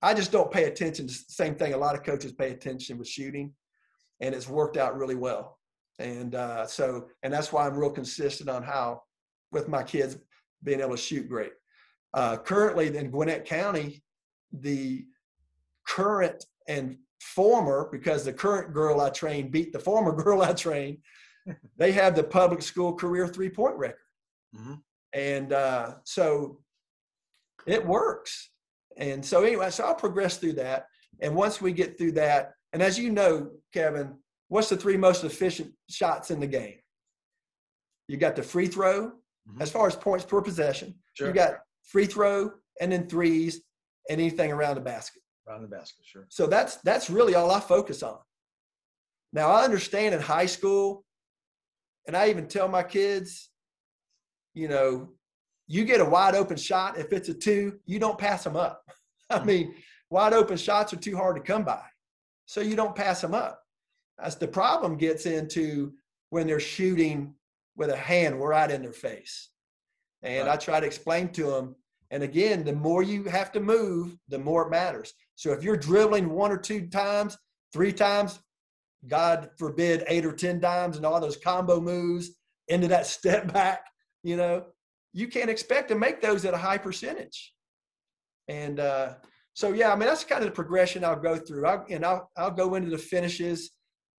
I just don't pay attention to the same thing. A lot of coaches pay attention with shooting, and it's worked out really well. And uh, so, and that's why I'm real consistent on how, with my kids being able to shoot great. Uh, currently, in Gwinnett County, the current and former, because the current girl I trained beat the former *laughs* girl I trained, they have the public school career three point record. Mm-hmm. And uh, so it works. And so, anyway, so I'll progress through that. And once we get through that, and as you know, Kevin, what's the three most efficient shots in the game? You got the free throw, mm-hmm. as far as points per possession. Sure. You got free throw and then threes and anything around the basket. Around the basket, sure. So that's that's really all I focus on. Now I understand in high school and I even tell my kids, you know, you get a wide open shot. If it's a two, you don't pass them up. *laughs* I mm. mean, wide open shots are too hard to come by. So you don't pass them up. As the problem gets into when they're shooting with a hand right in their face. And right. I try to explain to them. And again, the more you have to move, the more it matters. So if you're dribbling one or two times, three times, God forbid, eight or 10 times and all those combo moves into that *laughs* step back, you know, you can't expect to make those at a high percentage. And uh, so, yeah, I mean, that's kind of the progression I'll go through. I, and I'll, I'll go into the finishes.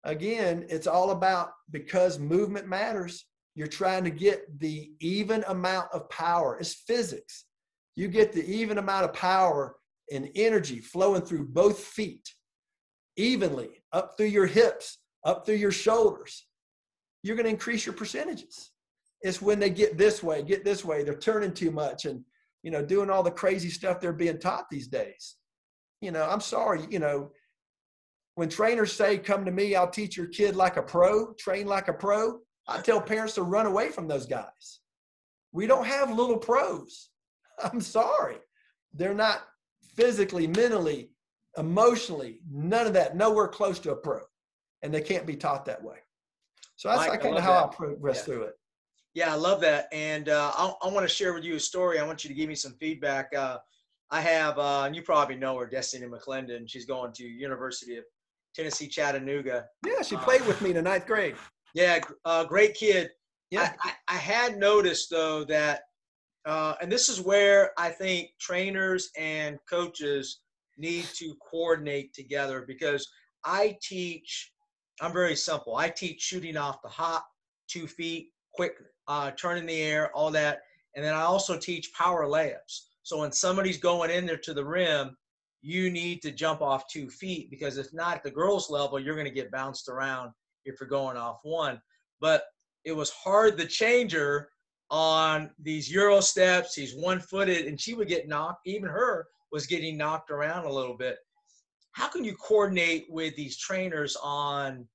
Again, it's all about because movement matters, you're trying to get the even amount of power. It's physics. You get the even amount of power and energy flowing through both feet evenly up through your hips, up through your shoulders, you're going to increase your percentages. It's when they get this way, get this way, they're turning too much and, you know, doing all the crazy stuff they're being taught these days. You know, I'm sorry, you know, when trainers say, come to me, I'll teach your kid like a pro, train like a pro, I tell parents to run away from those guys. We don't have little pros. *laughs* I'm sorry. They're not physically, mentally, emotionally, none of that, nowhere close to a pro. And they can't be taught that way. So that's Mike, kind of how that. I progress yeah. through it. Yeah, I love that. And uh, I, I want to share with you a story. I want you to give me some feedback. Uh, I have, uh, and you probably know her, Destiny McClendon. She's going to University of Tennessee, Chattanooga. Yeah, she played with me in the ninth grade. Yeah, uh, great kid. Yeah. I, I, I, had noticed, though, that, uh, and this is where I think trainers and coaches need to coordinate together because I teach, I'm very simple. I teach shooting off the hop, two feet, quick uh, turn in the air, all that. And then I also teach power layups. So when somebody's going in there to the rim, you need to jump off two feet because if not at the girls level, you're going to get bounced around if you're going off one. But it was hard the changer on these Euro steps. He's one footed and she would get knocked, even her was getting knocked around a little bit. How can you coordinate with these trainers on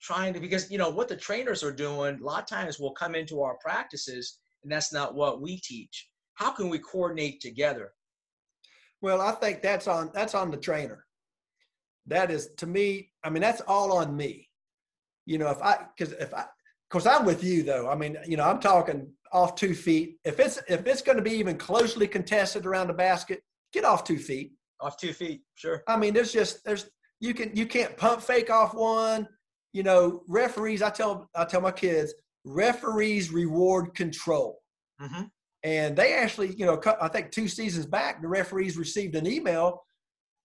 trying to because you know what the trainers are doing a lot of times will come into our practices and that's not what we teach. How can we coordinate together? Well i think that's on that's on the trainer. That is to me i mean that's all on me. You know if i because if i course i'm with you though i mean you know i'm talking off two feet if it's if it's going to be even closely contested around the basket get off two feet. Off two feet, sure. I mean, there's just there's you can you can't pump fake off one. You know, referees. I tell I tell my kids, referees reward control. Mm-hmm. And they actually, you know, I think two seasons back, the referees received an email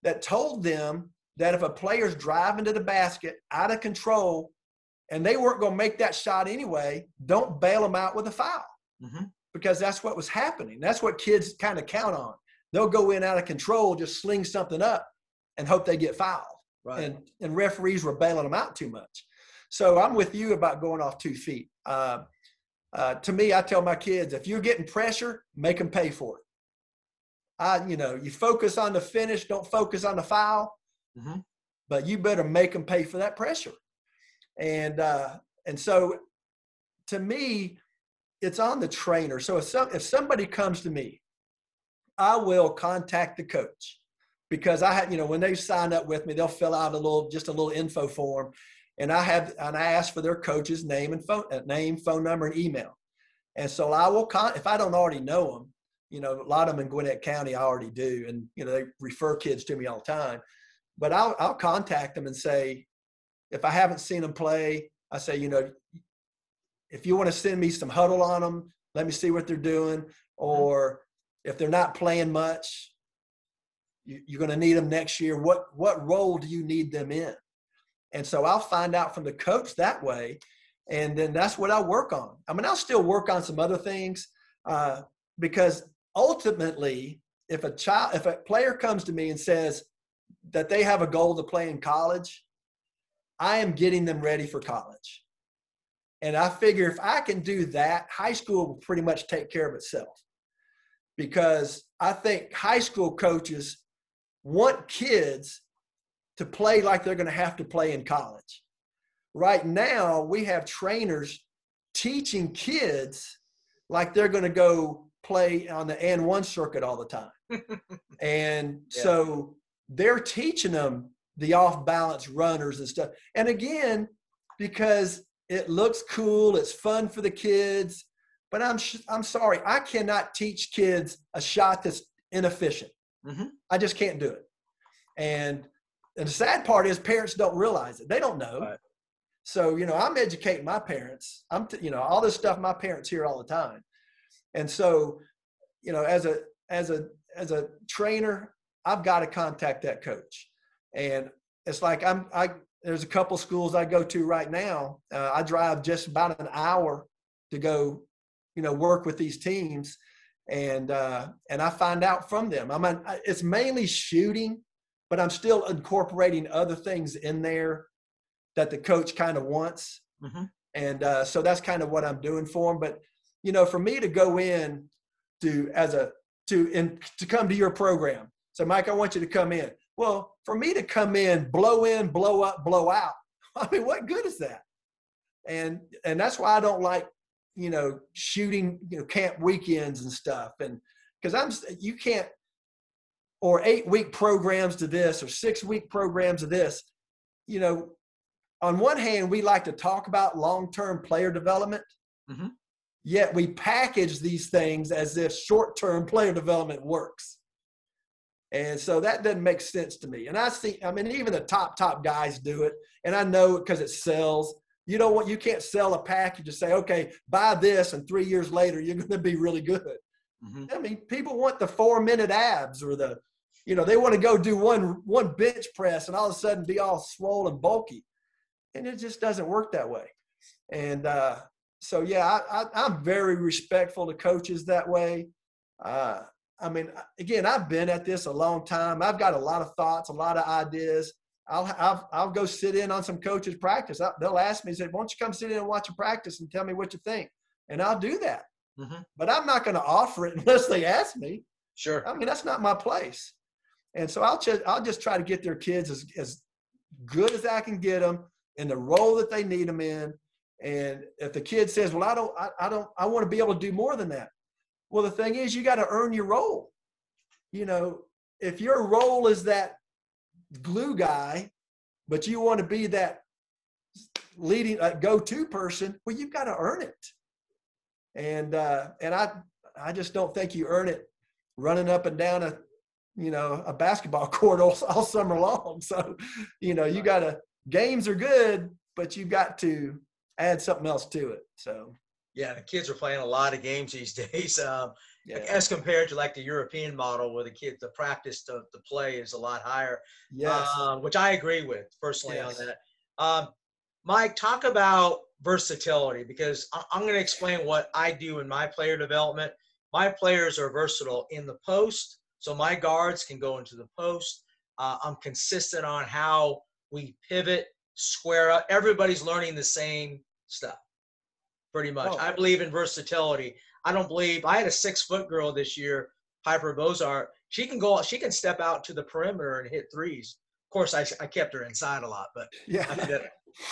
that told them that if a player's driving to the basket out of control and they weren't going to make that shot anyway, don't bail them out with a foul Mhm. because that's what was happening. That's what kids kind of count on. They'll go in out of control, just sling something up and hope they get fouled. Right. And, and referees were bailing them out too much. So I'm with you about going off two feet. Uh, uh, to me, I tell my kids, if you're getting pressure, make them pay for it. I, you know, you focus on the finish, don't focus on the foul, Mhm. but you better make them pay for that pressure. And uh, and so, to me, it's on the trainer. So if some if somebody comes to me, I will contact the coach because I have, you know, when they sign up with me, they'll fill out a little, just a little info form, and I have, and I ask for their coach's name and phone, uh, name, phone number, and email. And so I will con, if I don't already know them, you know, a lot of them in Gwinnett County I already do, and you know they refer kids to me all the time. But I'll I'll contact them and say, if I haven't seen them play, I say, you know, if you want to send me some Hudl on them, let me see what they're doing. Or if they're not playing much, you, you're going to need them next year. What what role do you need them in? And so I'll find out from the coach that way, and then that's what I'll work on. I mean, I'll still work on some other things uh, because ultimately, if a child, if a player comes to me and says that they have a goal to play in college, I am getting them ready for college. And I figure if I can do that, high school will pretty much take care of itself. Because I think high school coaches want kids to play like they're going to have to play in college. Right now, we have trainers teaching kids like they're going to go play on the And1 circuit all the time. *laughs* and Yeah. so they're teaching them the off balance runners and stuff. And again, because it looks cool, it's fun for the kids. But I'm sh- I'm sorry, I cannot teach kids a shot that's inefficient. Mhm. I just can't do it. And, and the sad part is parents don't realize it. They don't know. Right. So you know, I'm educating my parents. I'm t- you know all this stuff my parents hear all the time. And so, you know, as a as a as a trainer, I've got to contact that coach. And it's like I'm I there's a couple schools I go to right now. Uh, I drive just about an hour to go, you know, work with these teams, and uh, and I find out from them. I mean, I- it's mainly shooting, but I'm still incorporating other things in there that the coach kind of wants, Mhm. and uh, so that's kind of what I'm doing for them. But you know, for me to go in to as a to in to come to your program, so Mike, I want you to come in. Well, for me to come in, blow in, blow up, blow out. *laughs* I mean, what good is that? And and that's why I don't like, you know, shooting, you know, camp weekends and stuff. And because I'm you can't or eight week programs to this or six week programs of this. You know, on one hand, we like to talk about long term player development. Mhm. Yet we package these things as if short term player development works. And so that doesn't make sense to me. And I see, I mean, even the top, top guys do it. And I know it because it sells. You know what? You can't sell a package and say, okay, buy this, and three years later, you're *laughs* going to be really good. Mhm. I mean, people want the four minute abs or the, you know, they want to go do one one bench press and all of a sudden be all swollen and bulky. And it just doesn't work that way. And uh, so, yeah, I, I, I'm very respectful to coaches that way. Uh, I mean, again, I've been at this a long time. I've got a lot of thoughts, a lot of ideas. I'll I'll, I'll go sit in on some coaches' practice. I, they'll ask me, say, "Why don't you come sit in and watch a practice and tell me what you think?" And I'll do that. Mhm. But I'm not going to offer it *laughs* unless they ask me. Sure. I mean, that's not my place. And so I'll just I'll just try to get their kids as as good as I can get them in the role that they need them in. And if the kid says, "Well, I don't, I, I don't, I want to be able to do more than that," well, the thing is, you got to earn your role. You know, if your role is that glue guy, but you want to be that leading uh, go-to person, well, you've got to earn it. And uh, and I I just don't think you earn it running up and down a you know a basketball *laughs* court all, all summer long. So you know you got to games are good, but you've got to add something else to it. So Yeah, the kids are playing a lot of games these *laughs* days. Um, Yeah. as compared to like the European model where the kids, the practice to, to play is a lot higher. Yes. um, which I agree with personally Yes. on that. Um, Mike, talk about versatility because I- I'm going to explain what I do in my player development. My players are versatile in the post, so my guards can go into the post. Uh, I'm consistent on how we pivot, square up. Everybody's learning the same stuff, pretty much. Oh. I believe in versatility. I don't believe I had a six foot girl this year, Piper Bozart. She can go, she can step out to the perimeter and hit threes. Of course, I, I kept her inside a lot, but yeah. I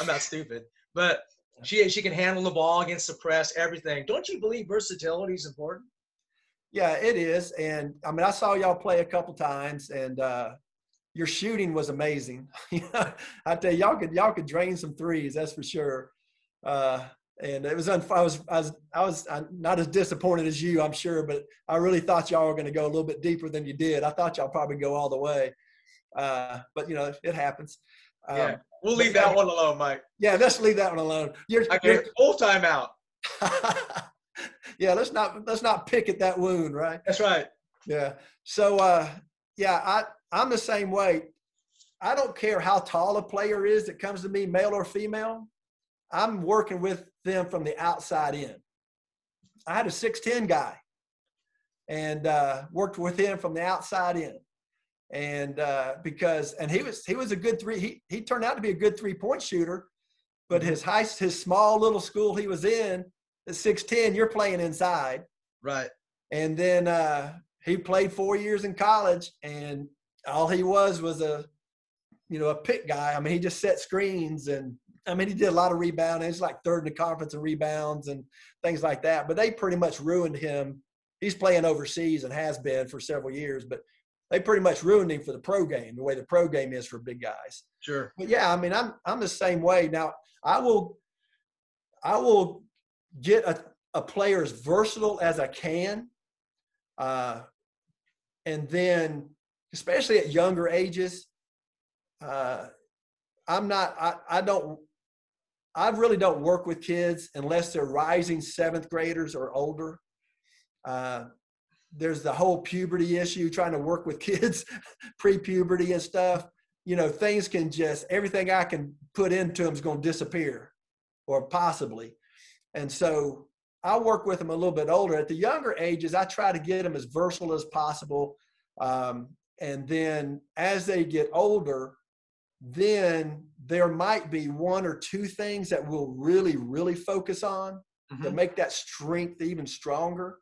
I'm not stupid. But she she can handle the ball against the press, everything. Don't you believe versatility is important? Yeah, it is. And I mean, I saw y'all play a couple times, and uh, your shooting was amazing. *laughs* I tell you, y'all could y'all could drain some threes, that's for sure. Uh, and it was unf- I was I was I was not as disappointed as you, I'm sure, but I really thought y'all were going to go a little bit deeper than you did. I thought y'all probably go all the way, uh, but you know it happens. Um, Yeah. We'll leave that one alone, Mike. yeah, let's leave that one alone. You're, I you're get full time out. *laughs* yeah, let's not let's not pick at that wound, right? That's right. Yeah. So uh yeah, I I'm the same way. I don't care how tall a player is that comes to me, male or female. I'm working with them from the outside in. I had a 6'10 guy and uh, worked with him from the outside in. And uh, because and he was he was a good three, he he turned out to be a good three-point shooter, but his high his small little school he was in, at 6'10, you're playing inside Right. and then uh, he played four years in college and all he was was a you know a pick guy i mean he just set screens and i mean he did a lot of rebounding he's like third in the conference in rebounds and things like that but they pretty much ruined him he's playing overseas and has been for several years but they pretty much ruined him for the pro game the way the pro game is for big guys Sure. but yeah, I mean, I'm I'm the same way. Now, I will I will get a, a player as versatile as I can, uh, and then especially at younger ages, uh, I'm not I, I don't I really don't work with kids unless they're rising seventh graders or older. Uh, there's the whole puberty issue, trying to work with *laughs* kids pre-puberty and stuff you know, things can just everything I can put into them is going to disappear, or possibly. And so I work with them a little bit older. At the younger ages, I try to get them as versatile as possible. Um, and then as they get older, then there might be one or two things that we'll really, really focus on to Mhm. make that strength even stronger.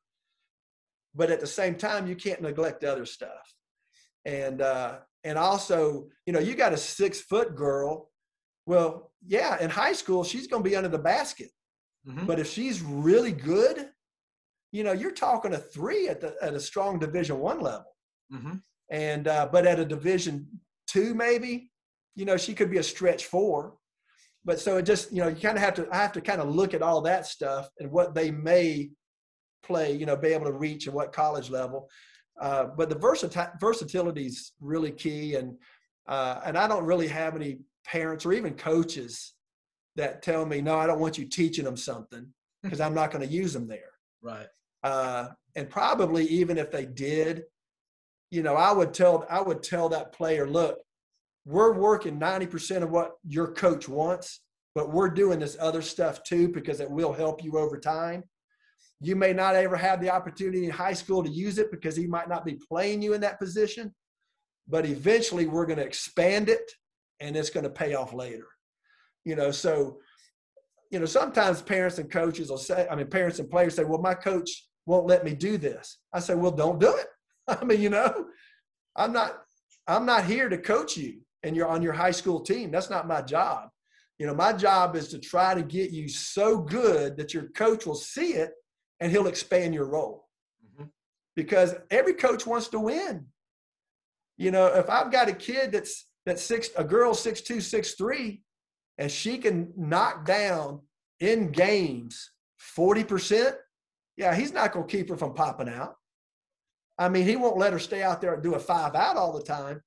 But at the same time, you can't neglect other stuff. And uh, and also, you know, you got a six foot girl. Well, yeah, in high school, she's going to be under the basket. Mhm. But if she's really good, you know, you're talking a three at the at a strong Division One level. Mhm. And uh, but at a Division Two, maybe, you know, she could be a stretch four. But so it just, you know, you kind of have to I have to kind of look at all that stuff and what they may play, you know, be able to reach at what college level. Uh, but the versati- versatility is really key, and uh, and I don't really have any parents or even coaches that tell me, no, I don't want you teaching them something *laughs* because I'm not going to use them there. Right. Uh, and probably even if they did, you know, I would tell I would tell that player, look, we're working 90% of what your coach wants, but we're doing this other stuff too because it will help you over time. You may not ever have the opportunity in high school to use it because he might not be playing you in that position, but eventually we're going to expand it and it's going to pay off later. You know, so you know, sometimes parents and coaches will say, I mean, parents and players say, well, my coach won't let me do this. I say, well, don't do it. *laughs* I mean, you know, I'm not, I'm not here to coach you and you're on your high school team. That's not my job. You know, my job is to try to get you so good that your coach will see it and he'll expand your role Mhm. because every coach wants to win. You know, if I've got a kid that's that's six, a girl six two, six three, and she can knock down in games forty percent, yeah, he's not going to keep her from popping out. I mean, he won't let her stay out there and do a five out all the time.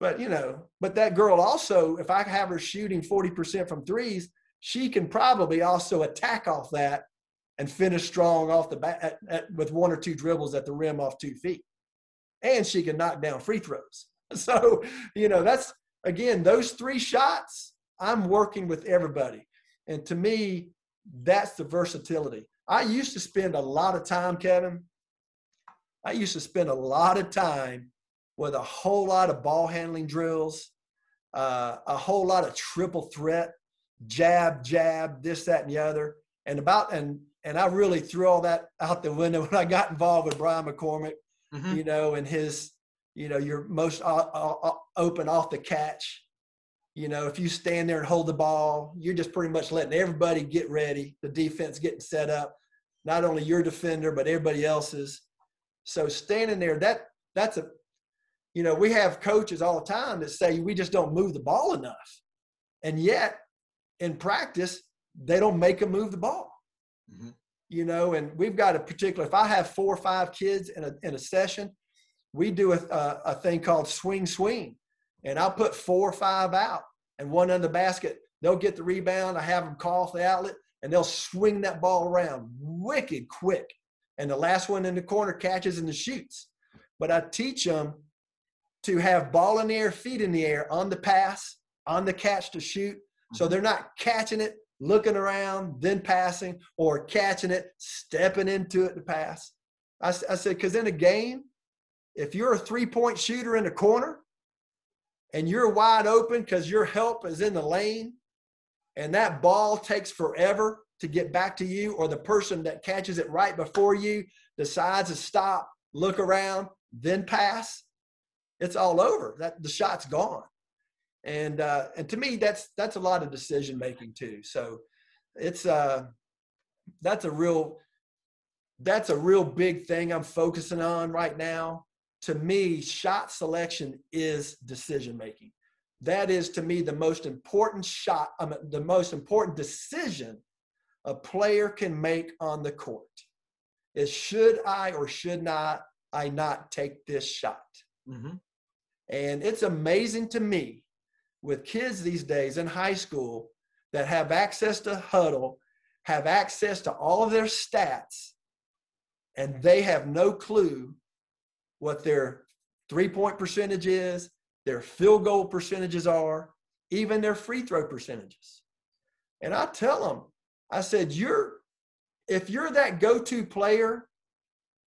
But you know, but that girl also, if I have her shooting forty percent from threes, she can probably also attack off that and finish strong off the bat at, at, with one or two dribbles at the rim off two feet. And she can knock down free throws. *laughs* So, you know, that's again, those three shots, I'm working with everybody. And to me, that's the versatility. I used to spend a lot of time, Kevin. I used to spend a lot of time with a whole lot of ball handling drills, uh, a whole lot of triple threat, jab, jab, this, that, and the other. And about and and I really threw all that out the window *laughs* when I got involved with Brian McCormick, mm-hmm. you know, and his, you know, your most uh, uh, uh, open off the catch. You know, if you stand there and hold the ball, you're just pretty much letting everybody get ready. The defense getting set up, not only your defender but everybody else's. So standing there, that that's a, you know, we have coaches all the time that say we just don't move the ball enough, and yet in practice they don't make them move the ball. Mm-hmm. You know, and we've got a particular. If I have four or five kids in a in a session, we do a, a, a thing called swing swing, and I'll put four or five out and one under the basket. They'll get the rebound. I have them call off the outlet, and they'll swing that ball around wicked quick. And the last one in the corner catches and the shoots. But I teach them to have ball in the air, feet in the air on the pass, on the catch to shoot. So they're not catching it looking around, then passing, or catching it, stepping into it to pass. I, I said, because in a game, if you're a three point shooter in the corner and you're wide open because your help is in the lane and that ball takes forever to get back to you, or the person that catches it right before you decides to stop, look around, then pass, it's all over. That the shot's gone. And uh, and to me that's that's a lot of decision making too. So it's uh that's a real that's a real big thing i'm focusing on right now. To me shot selection is decision making that is to me the most important shot um, the most important decision a player can make on the court is should i or should not i not take this shot? Mm-hmm. And it's amazing to me with kids these days in high school that have access to Hudl, have access to all of their stats, and they have no clue what their three point percentage is, their field goal percentages are, even their free throw percentages. And I tell them, I said, you're, if you're that go to player,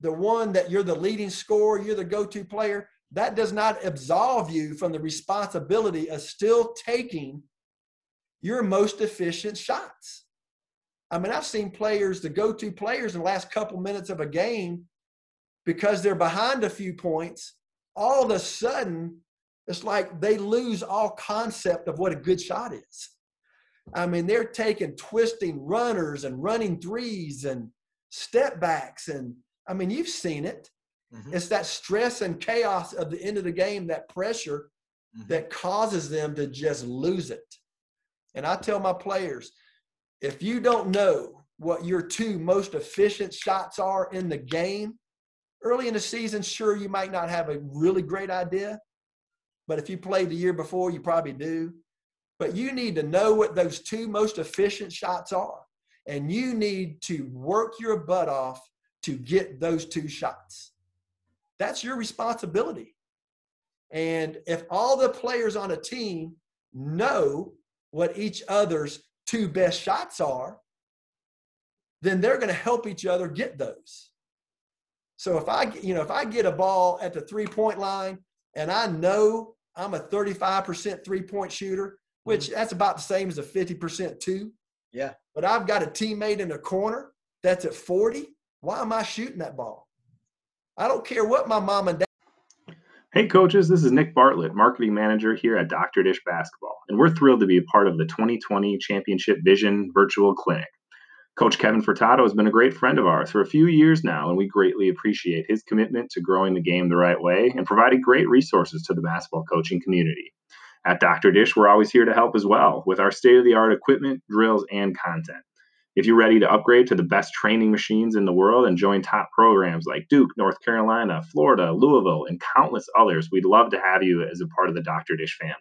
the one that you're the leading scorer, you're the go to player, that does not absolve you from the responsibility of still taking your most efficient shots. I mean, I've seen players, the go to players in the last couple minutes of a game, because they're behind a few points, all of a sudden, it's like they lose all concept of what a good shot is. I mean, they're taking twisting runners and running threes and step backs. And I mean, you've seen it. Mm-hmm. It's that stress and chaos of the end of the game, that pressure mm-hmm. that causes them to just lose it. And I tell my players, if you don't know what your two most efficient shots are in the game, early in the season, sure, you might not have a really great idea. But if you played the year before, you probably do. But you need to know what those two most efficient shots are. And you need to work your butt off to get those two shots. That's your responsibility. And if all the players on a team know what each other's two best shots are, then they're going to help each other get those. So if I, you know, if I get a ball at the three point line and I know I'm a 35% three point shooter, which mm-hmm. that's about the same as a 50% two. Yeah. But I've got a teammate in the corner that's at 40. Why am I shooting that ball? I don't care what my mom and dad. Hey, coaches, this is Nick Bartlett, marketing manager here at Dr. Dish Basketball, and we're thrilled to be a part of the 2020 Championship Vision Virtual Clinic. Coach Kevin Furtado has been a great friend of ours for a few years now, and we greatly appreciate his commitment to growing the game the right way and providing great resources to the basketball coaching community. At Dr. Dish, we're always here to help as well with our state of the art equipment, drills, and content. If you're ready to upgrade to the best training machines in the world and join top programs like Duke, North Carolina, Florida, Louisville, and countless others, we'd love to have you as a part of the Dr. Dish family.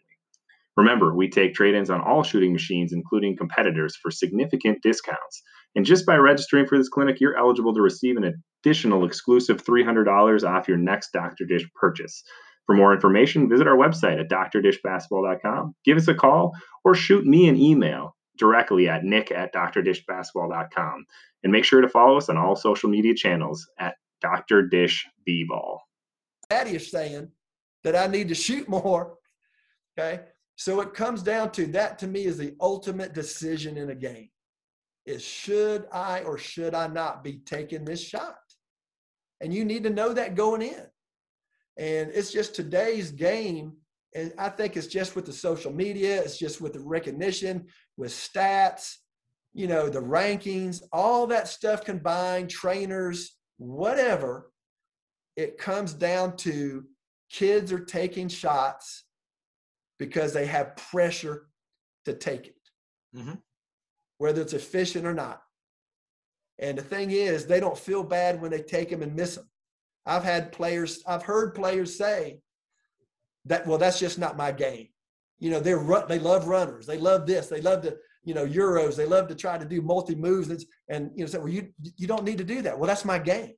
Remember, we take trade ins on all shooting machines, including competitors, for significant discounts. And just by registering for this clinic, you're eligible to receive an additional exclusive $300 off your next Dr. Dish purchase. For more information, visit our website at drdishbasketball.com, give us a call, or shoot me an email directly at nick at drdishbasketball.com. And make sure to follow us on all social media channels at Dr. Dish B-Ball. Daddy is saying that I need to shoot more. Okay. So it comes down to that to me is the ultimate decision in a game. Is should I or should I not be taking this shot? And you need to know that going in. And it's just today's game. And I think it's just with the social media, it's just with the recognition, with stats, you know, the rankings, all that stuff combined, trainers, whatever. It comes down to kids are taking shots because they have pressure to take it, Mhm. whether it's efficient or not. And the thing is, they don't feel bad when they take them and miss them. I've had players, I've heard players say that, well, that's just not my game. You know, they're run, they love runners, they love this, they love to, you know, euros, they love to try to do multi moves, and, and you know, say, well, you you don't need to do that. Well, that's my game.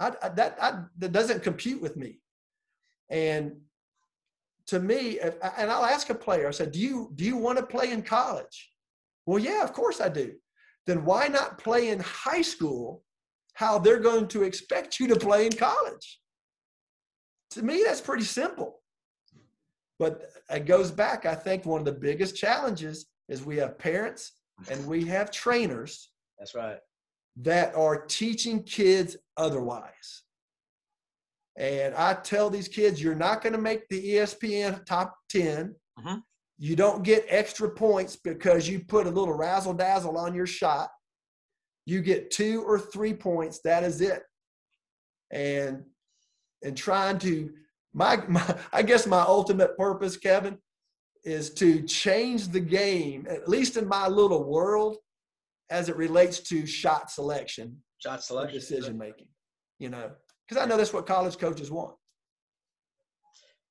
I, I, that I, that doesn't compute with me. And to me, if, and I'll ask a player, I said, do you do you want to play in college? Well, yeah, of course I do. Then why not play in high school how they're going to expect you to play in college? To me, that's pretty simple. But it goes back, I think one of the biggest challenges is we have parents and we have trainers That's right. that are teaching kids otherwise. And I tell these kids, you're not going to make the ESPN top 10. Mhm. You don't get extra points because you put a little razzle dazzle on your shot. You get two or three points. That is it. And and trying to my, *laughs* my I guess my ultimate purpose, Kevin, is to change the game, at least in my little world, as it relates to shot selection Shot selection. decision making. You know, because I know that's what college coaches want.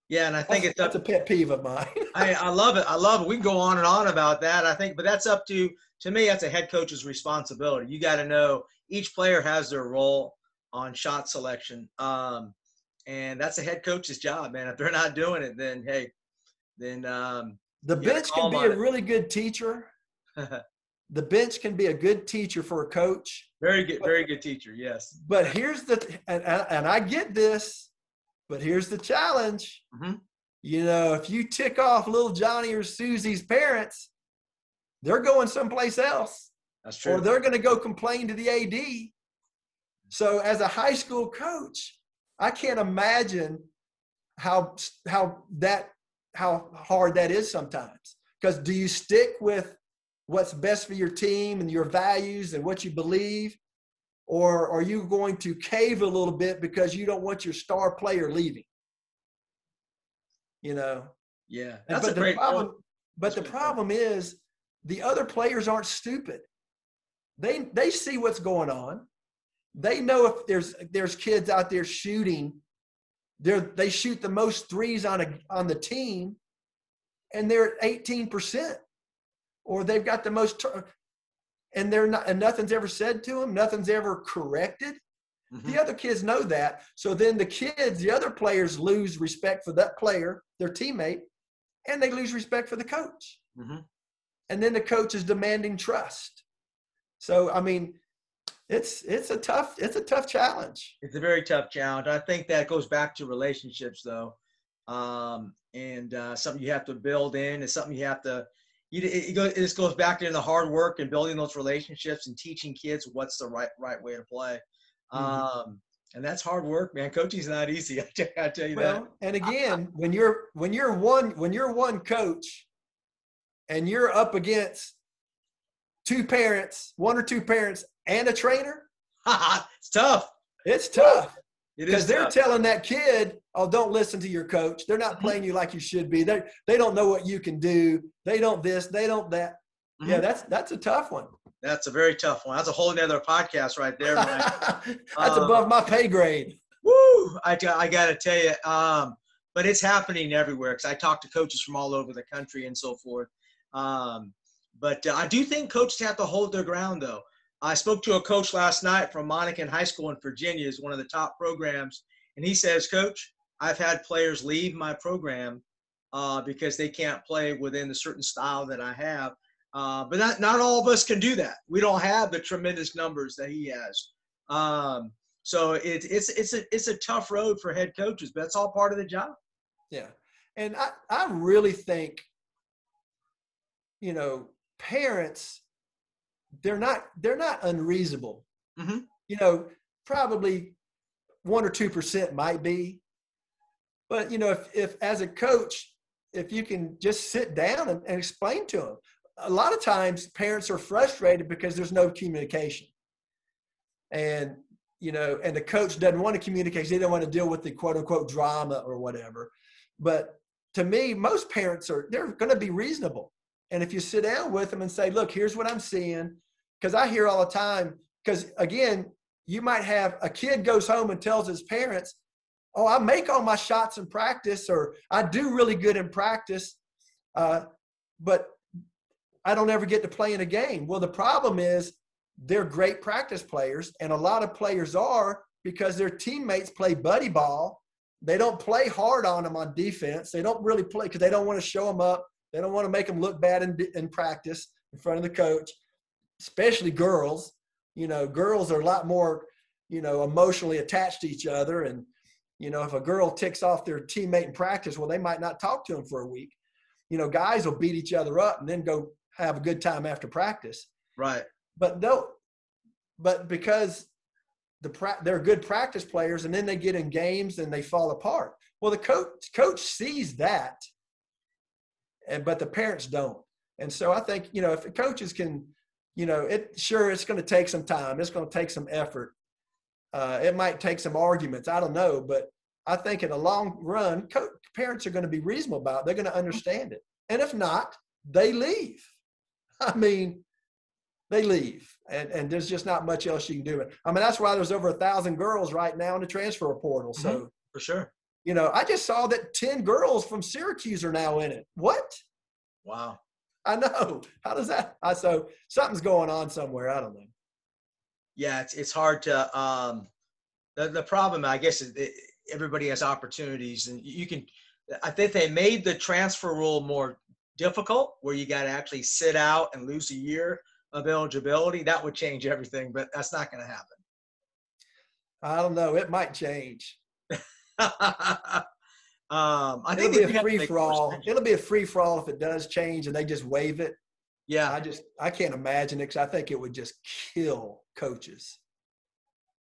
Yeah, and I think That's, it's up that's a pet peeve of mine. *laughs* I, I love it. I love it. We can go on and on about that. I think, but that's up to to me. That's a head coach's responsibility. You got to know each player has their role on shot selection, um, and that's a head coach's job, man. If they're not doing it, then hey, then um, the bench can be a it. really good teacher. *laughs* The bench can be a good teacher for a coach. very good, very good teacher. Yes. But here's the and, and I get this, but here's the challenge. Mhm. You know, if you tick off little Johnny or Susie's parents, they're going someplace else. That's true. or they're going to go complain to the AD. So as a high school coach, I can't imagine how how that how hard that is sometimes. Because do you stick with what's best for your team and your values and what you believe, or are you going to cave a little bit because you don't want your star player leaving? You know, yeah, that's a but the great problem, point. but That's the point. problem is the other players aren't stupid. They they see what's going on. They know if there's there's kids out there shooting, they they shoot the most threes on a on the team, and they're at eighteen percent, or they've got the most, tur- and they're not, and nothing's ever said to them. Nothing's ever corrected. Mhm. The other kids know that. So then the kids, the other players lose respect for that player, their teammate, and they lose respect for the coach. Mhm. And then the coach is demanding trust. So I mean, it's it's a tough it's a tough challenge. It's a very tough challenge. I think that goes back to relationships, though, um, and uh, something you have to build in. It's something you have to. You, it, it goes, this goes back to the hard work and building those relationships and teaching kids what's the right right way to play. Mhm. Um, and that's hard work, man. Coaching's not easy. *laughs* I tell, I tell you Well, and again, when you're when you're one when you're one coach, and you're up against two parents, one or two parents, and a trainer, *laughs* it's tough. it's tough. Because is they're tough. telling that kid, "Oh, don't listen to your coach. They're not Mhm. playing you like you should be. They they don't know what you can do. They don't this. They don't that." Yeah, Mhm. that's that's a tough one. That's a very tough one. That's a whole other podcast right there, *laughs* that's Uh, above my pay grade. Woo! I, got- I got to tell you, um, but it's happening everywhere because I talk to coaches from all over the country and so forth. Um, But uh, I do think coaches have to hold their ground, though. I spoke to a coach last night from Monacan High School in Virginia, is one of the top programs, and he says, "Coach, I've had players leave my program uh, because they can't play within the certain style that I have." Uh, but not, not all of us can do that. We don't have the tremendous numbers that he has. Um, so it, it's it's a it's a tough road for head coaches, but that's all part of the job. Yeah, and I I really think, you know, parents they're not they're not unreasonable. Mm-hmm. You know, probably one or two percent might be, but you know, if if as a coach, if you can just sit down and, and explain to them, a lot of times parents are frustrated because there's no communication, and you know, and the coach doesn't want to communicate. They don't want to deal with the quote unquote drama or whatever. But to me, most parents are they're going to be reasonable. And if you sit down with them and say, look, here's what I'm seeing, because I hear all the time, because again, you might have a kid goes home and tells his parents, oh, I make all my shots in practice, or I do really good in practice, uh, but I don't ever get to play in a game. Well, the problem is they're great practice players, and a lot of players are because their teammates play buddy ball. They don't play hard on them on defense. They don't really play because they don't want to show them up. They don't want to make them look bad in, in practice in front of the coach, especially girls. You know, girls are a lot more, you know, emotionally attached to each other. And, you know, if a girl ticks off their teammate in practice, well, they might not talk to them for a week. You know, guys will beat each other up and then go have a good time after practice. Right. But no, but because the pra- they're good practice players and then they get in games and they fall apart. Well, the coach coach sees that and but the parents don't. And so I think you know if coaches can, you know, it sure it's going to take some time. It's going to take some effort. Uh, it might take some arguments. I don't know, but I think in the long run, co- parents are going to be reasonable about. It. They're going to understand it. And if not, they leave. I mean, they leave, and and there's just not much else you can do. I mean, that's why there's over a thousand girls right now in the transfer portal. So mm-hmm. for sure. You know, I just saw that 10 girls from Syracuse are now in it. What? Wow. *laughs* I know. How does that? I, so something's going on somewhere. I don't know. Yeah, it's, it's hard to, um, the, the problem, I guess, is it, everybody has opportunities and you can, I think they made the transfer rule more difficult where you got to actually sit out and lose a year of eligibility. That would change everything, but that's not going to happen. I don't know. It might change. *laughs* um, I think it'll be a free for all. It'll be a free for all if it does change and they just waive it. Yeah, I just I can't imagine it because I think it would just kill coaches.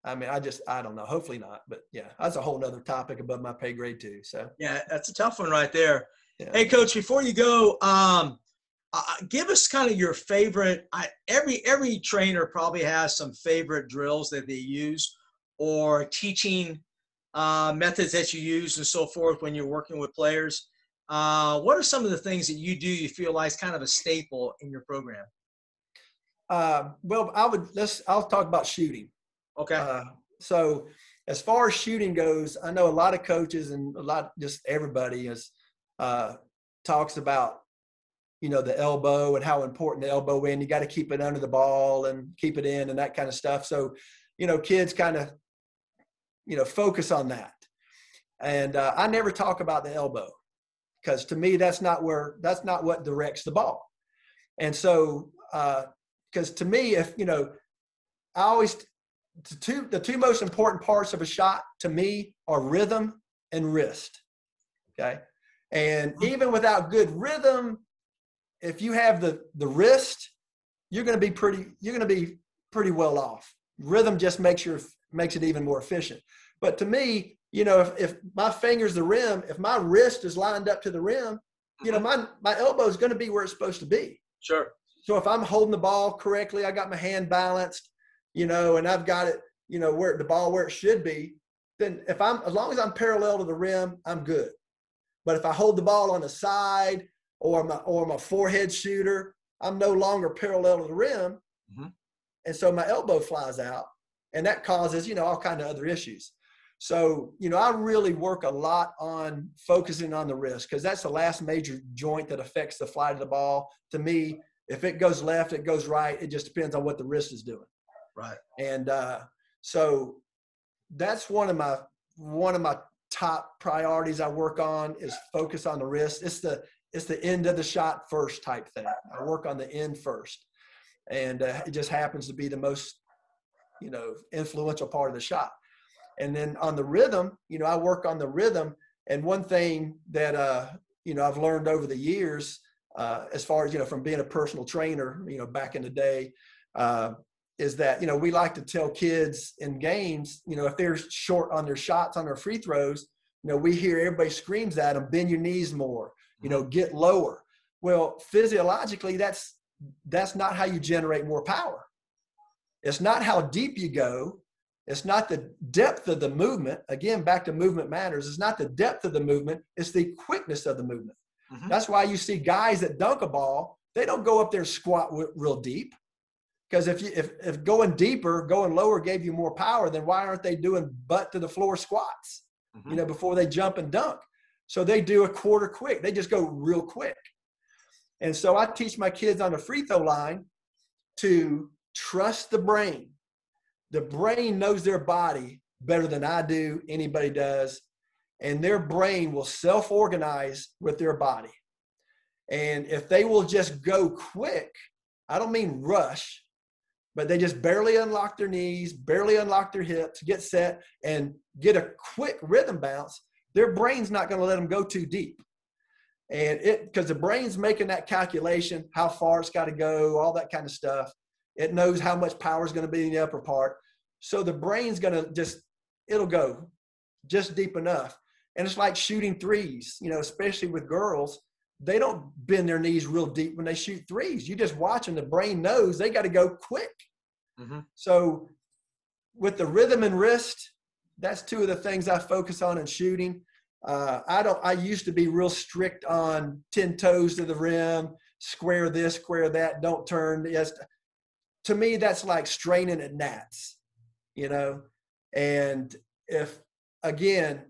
I mean, I just I don't know. Hopefully not, but yeah, that's a whole nother topic above my pay grade too. So yeah, that's a tough one right there. Yeah. Hey, coach, before you go, um, uh, give us kind of your favorite. I, every every trainer probably has some favorite drills that they use or teaching uh, methods that you use and so forth when you're working with players. Uh, what are some of the things that you do you feel like is kind of a staple in your program? Uh, well, I would let's I'll talk about shooting. Okay. Uh, so as far as shooting goes, I know a lot of coaches and a lot just everybody is uh, talks about you know the elbow and how important the elbow in. You got to keep it under the ball and keep it in and that kind of stuff. So you know kids kind of you know, focus on that. And uh, I never talk about the elbow because to me, that's not where, that's not what directs the ball. And so, because uh, to me, if, you know, I always, the two, the two most important parts of a shot to me are rhythm and wrist. Okay. And mm-hmm. even without good rhythm, if you have the, the wrist, you're going to be pretty, you're going to be pretty well off. Rhythm just makes your makes it even more efficient. But to me, you know, if, if my finger's the rim, if my wrist is lined up to the rim, you know, mm-hmm. my, my elbow is going to be where it's supposed to be. Sure. So if I'm holding the ball correctly, I got my hand balanced, you know, and I've got it, you know, where the ball where it should be, then if I'm as long as I'm parallel to the rim, I'm good. But if I hold the ball on the side or my or my forehead shooter, I'm no longer parallel to the rim. Mm-hmm. And so my elbow flies out and that causes you know all kind of other issues so you know i really work a lot on focusing on the wrist because that's the last major joint that affects the flight of the ball to me If it goes left, it goes right. It just depends on what the wrist is doing. Right. And uh, so that's one of my one of my top priorities I work on is focus on the wrist. It's the it's the end of the shot first type thing. I work on the end first, and uh, it just happens to be the most you know influential part of the shot. And then on the rhythm, you know, I work on the rhythm. And one thing that uh, you know I've learned over the years, uh, as far as you know, from being a personal trainer, you know, back in the day, uh, is that you know we like to tell kids in games, you know, if they're short on their shots on their free throws, you know, we hear everybody screams at them, bend your knees more, you know, get lower. Well, physiologically, that's that's not how you generate more power. It's not how deep you go. It's not the depth of the movement. Again, back to movement matters. It's not the depth of the movement. It's the quickness of the movement. Mm-hmm. That's why you see guys that dunk a ball. They don't go up there and squat real deep. Because if you if, if going deeper, going lower gave you more power, then why aren't they doing butt to the floor squats? Mm-hmm. You know, before they jump and dunk. So they do a quarter quick. They just go real quick. And so I teach my kids on the free throw line to trust the brain. The brain knows their body better than I do, anybody does. And their brain will self organize with their body. And if they will just go quick, I don't mean rush, but they just barely unlock their knees, barely unlock their hips, get set, and get a quick rhythm bounce, their brain's not going to let them go too deep. And it, because the brain's making that calculation, how far it's got to go, all that kind of stuff. It knows how much power is going to be in the upper part. So the brain's going to just, it'll go just deep enough. And it's like shooting threes, you know, especially with girls. They don't bend their knees real deep when they shoot threes. You just watch them. The brain knows they got to go quick. Mm-hmm. So with the rhythm and wrist, that's two of the things I focus on in shooting. Uh, I don't. I used to be real strict on ten toes to the rim, square this, square that, don't turn. Yes, to me that's like straining at gnats, you know. And if again,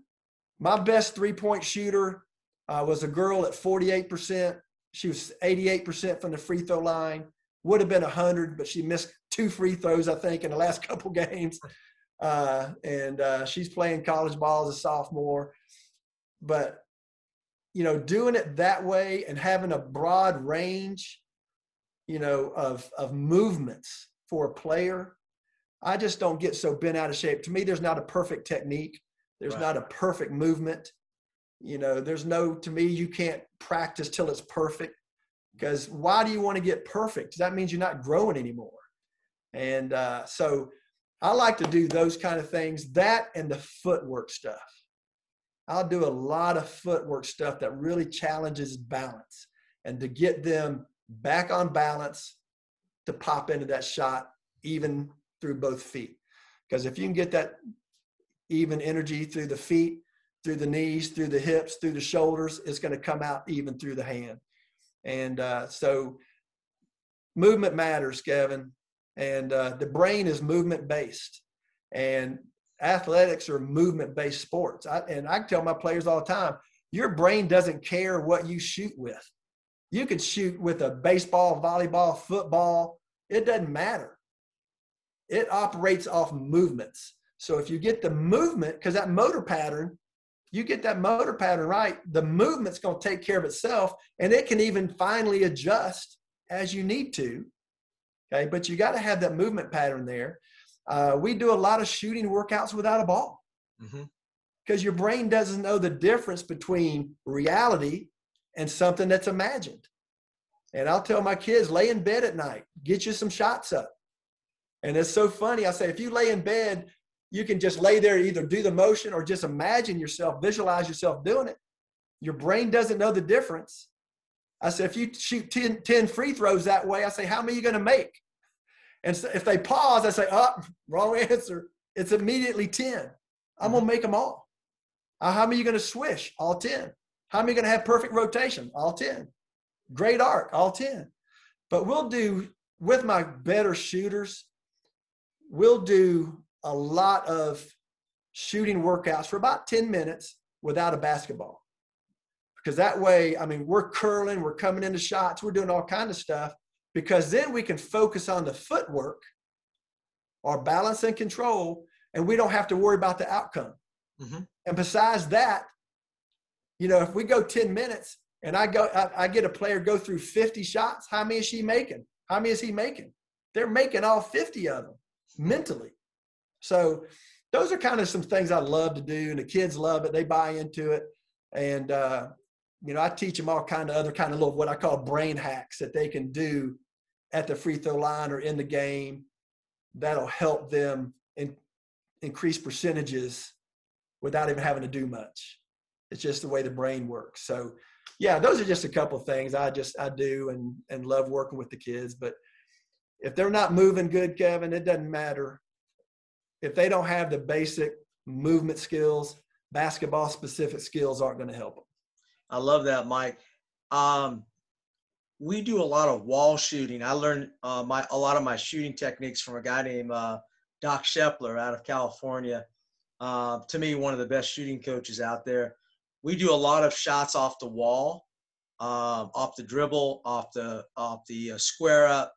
my best three point shooter uh, was a girl at forty eight percent. She was eighty eight percent from the free throw line. Would have been hundred, but she missed two free throws, I think, in the last *laughs* couple games uh, and uh, she's playing college ball as a sophomore. But you know, doing it that way and having a broad range, you know, of of movements for a player, I just don't get so bent out of shape. To me, there's not a perfect technique. There's right. not a perfect movement. You know, there's no. To me, you can't practice till it's perfect. Because why do you want to get perfect? That means you're not growing anymore. And uh, so I like to do those kind of things, that and the footwork stuff. I'll do a lot of footwork stuff that really challenges balance and to get them back on balance to pop into that shot even through both feet. Because if you can get that even energy through the feet, through the knees, through the hips, through the shoulders, it's going to come out even through the hand. And uh, so movement matters, Kevin and uh, the brain is movement based and athletics are movement based sports I, and i tell my players all the time your brain doesn't care what you shoot with you could shoot with a baseball volleyball football. It doesn't matter. It operates off movements. So if you get the movement because that motor pattern you get that motor pattern right the movement's going to take care of itself and it can even finally adjust as you need to Okay, but you got to have that movement pattern there. Uh, we do a lot of shooting workouts without a ball. Because mm-hmm. your brain doesn't know the difference between reality and something that's imagined. And I'll tell my kids, lay in bed at night, get you some shots up. And it's so funny. I say, if you lay in bed, you can just lay there, either do the motion or just imagine yourself, visualize yourself doing it. Your brain doesn't know the difference. I said, if you shoot 10, 10 free throws that way, I say, how many are you going to make? And so if they pause, I say, oh, wrong *laughs* answer. It's immediately 10. I'm going to make them all. Uh, how many are you going to swish? All 10. How many going to have perfect rotation? All 10. Great arc, all 10. But we'll do, with my better shooters, we'll do a lot of shooting workouts for about 10 minutes without a basketball. Because that way, I mean, we're curling, we're coming into shots, we're doing all kind of stuff because then we can focus on the footwork, our balance and control, and we don't have to worry about the outcome. Mhm. And besides that, you know, if we go 10 minutes and I go, I, I get a player go through 50 shots, how many is she making? How many is he making? They're making all 50 of them mentally. So those are kind of some things I love to do, and the kids love it. They buy into it, and uh, you know, I teach them all kind of other kind of little what I call brain hacks that they can do at the free throw line or in the game that'll help them in, increase percentages without even having to do much. It's just the way the brain works. So, yeah, those are just a couple things I just I do and and love working with the kids. But if they're not moving good, Kevin, it doesn't matter. If they don't have the basic movement skills, basketball specific skills aren't going to help them. I love that, Mike. Um, we do a lot of wall shooting. I learned uh, my a lot of my shooting techniques from a guy named uh, Doc Shepler out of California. Uh, to me, one of the best shooting coaches out there. We do a lot of shots off the wall, um, off the dribble, off the off the uh, square up,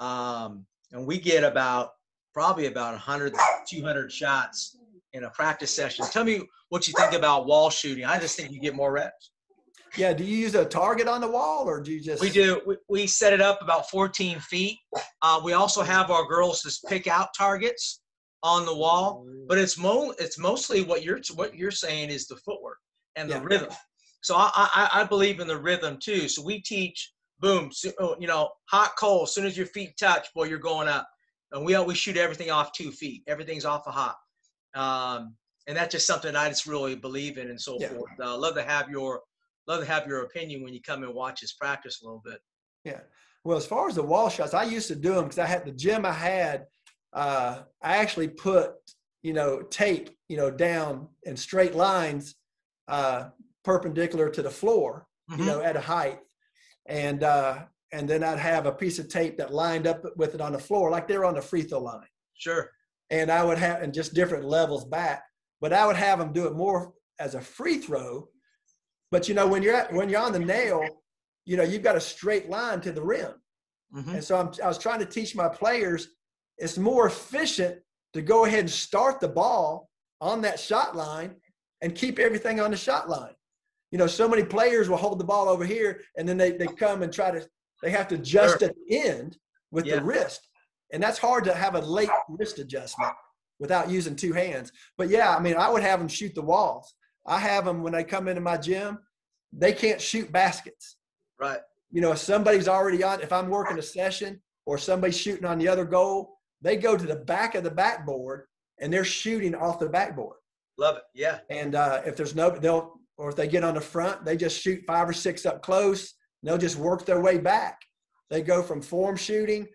um, and we get about probably about 100 200 shots in a practice session. Tell me what you think about wall shooting. I just think you get more reps. Yeah. Do you use a target on the wall or do you just? We do. We, we set it up about 14 feet. Uh, we also have our girls just pick out targets on the wall, but it's mo it's mostly what you're what you're saying is the footwork and the Yeah. rhythm. So I, I I believe in the rhythm too. So we teach boom, so, oh, you know, hot cold. As soon as your feet touch, boy, you're going up. And we always shoot everything off two feet. Everything's off a hop. Um, and that's just something I just really believe in and so Yeah. forth. Uh, love to have your love to have your opinion when you come and watch us practice a little bit. Yeah. Well, as far as the wall shots, I used to do them because I had the gym I had. Uh, I actually put you know tape you know down in straight lines, uh, perpendicular to the floor, you Mhm. know, at a height, and uh, and then I'd have a piece of tape that lined up with it on the floor, like they're on the free throw line, Sure. and I would have and just different levels back, but I would have them do it more as a free throw. But you know, when you're at, when you're on the nail, you know, you've got a straight line to the rim. Mhm. And so I'm, I was trying to teach my players it's more efficient to go ahead and start the ball on that shot line and keep everything on the shot line. You know, so many players will hold the ball over here and then they, they come and try to, they have to adjust Sure. at the end with Yeah. the wrist. And that's hard to have a late wrist adjustment without using two hands. But yeah, I mean, I would have them shoot the walls. I have them when they come into my gym, they can't shoot baskets Right. you know, if somebody's already on, if I'm working a session or somebody's shooting on the other goal, they go to the back of the backboard and they're shooting off the backboard. Love it. Yeah. And uh, if there's no, they'll, or if they get on the front, they just shoot five or six up close. And they'll just work their way back. They go from form shooting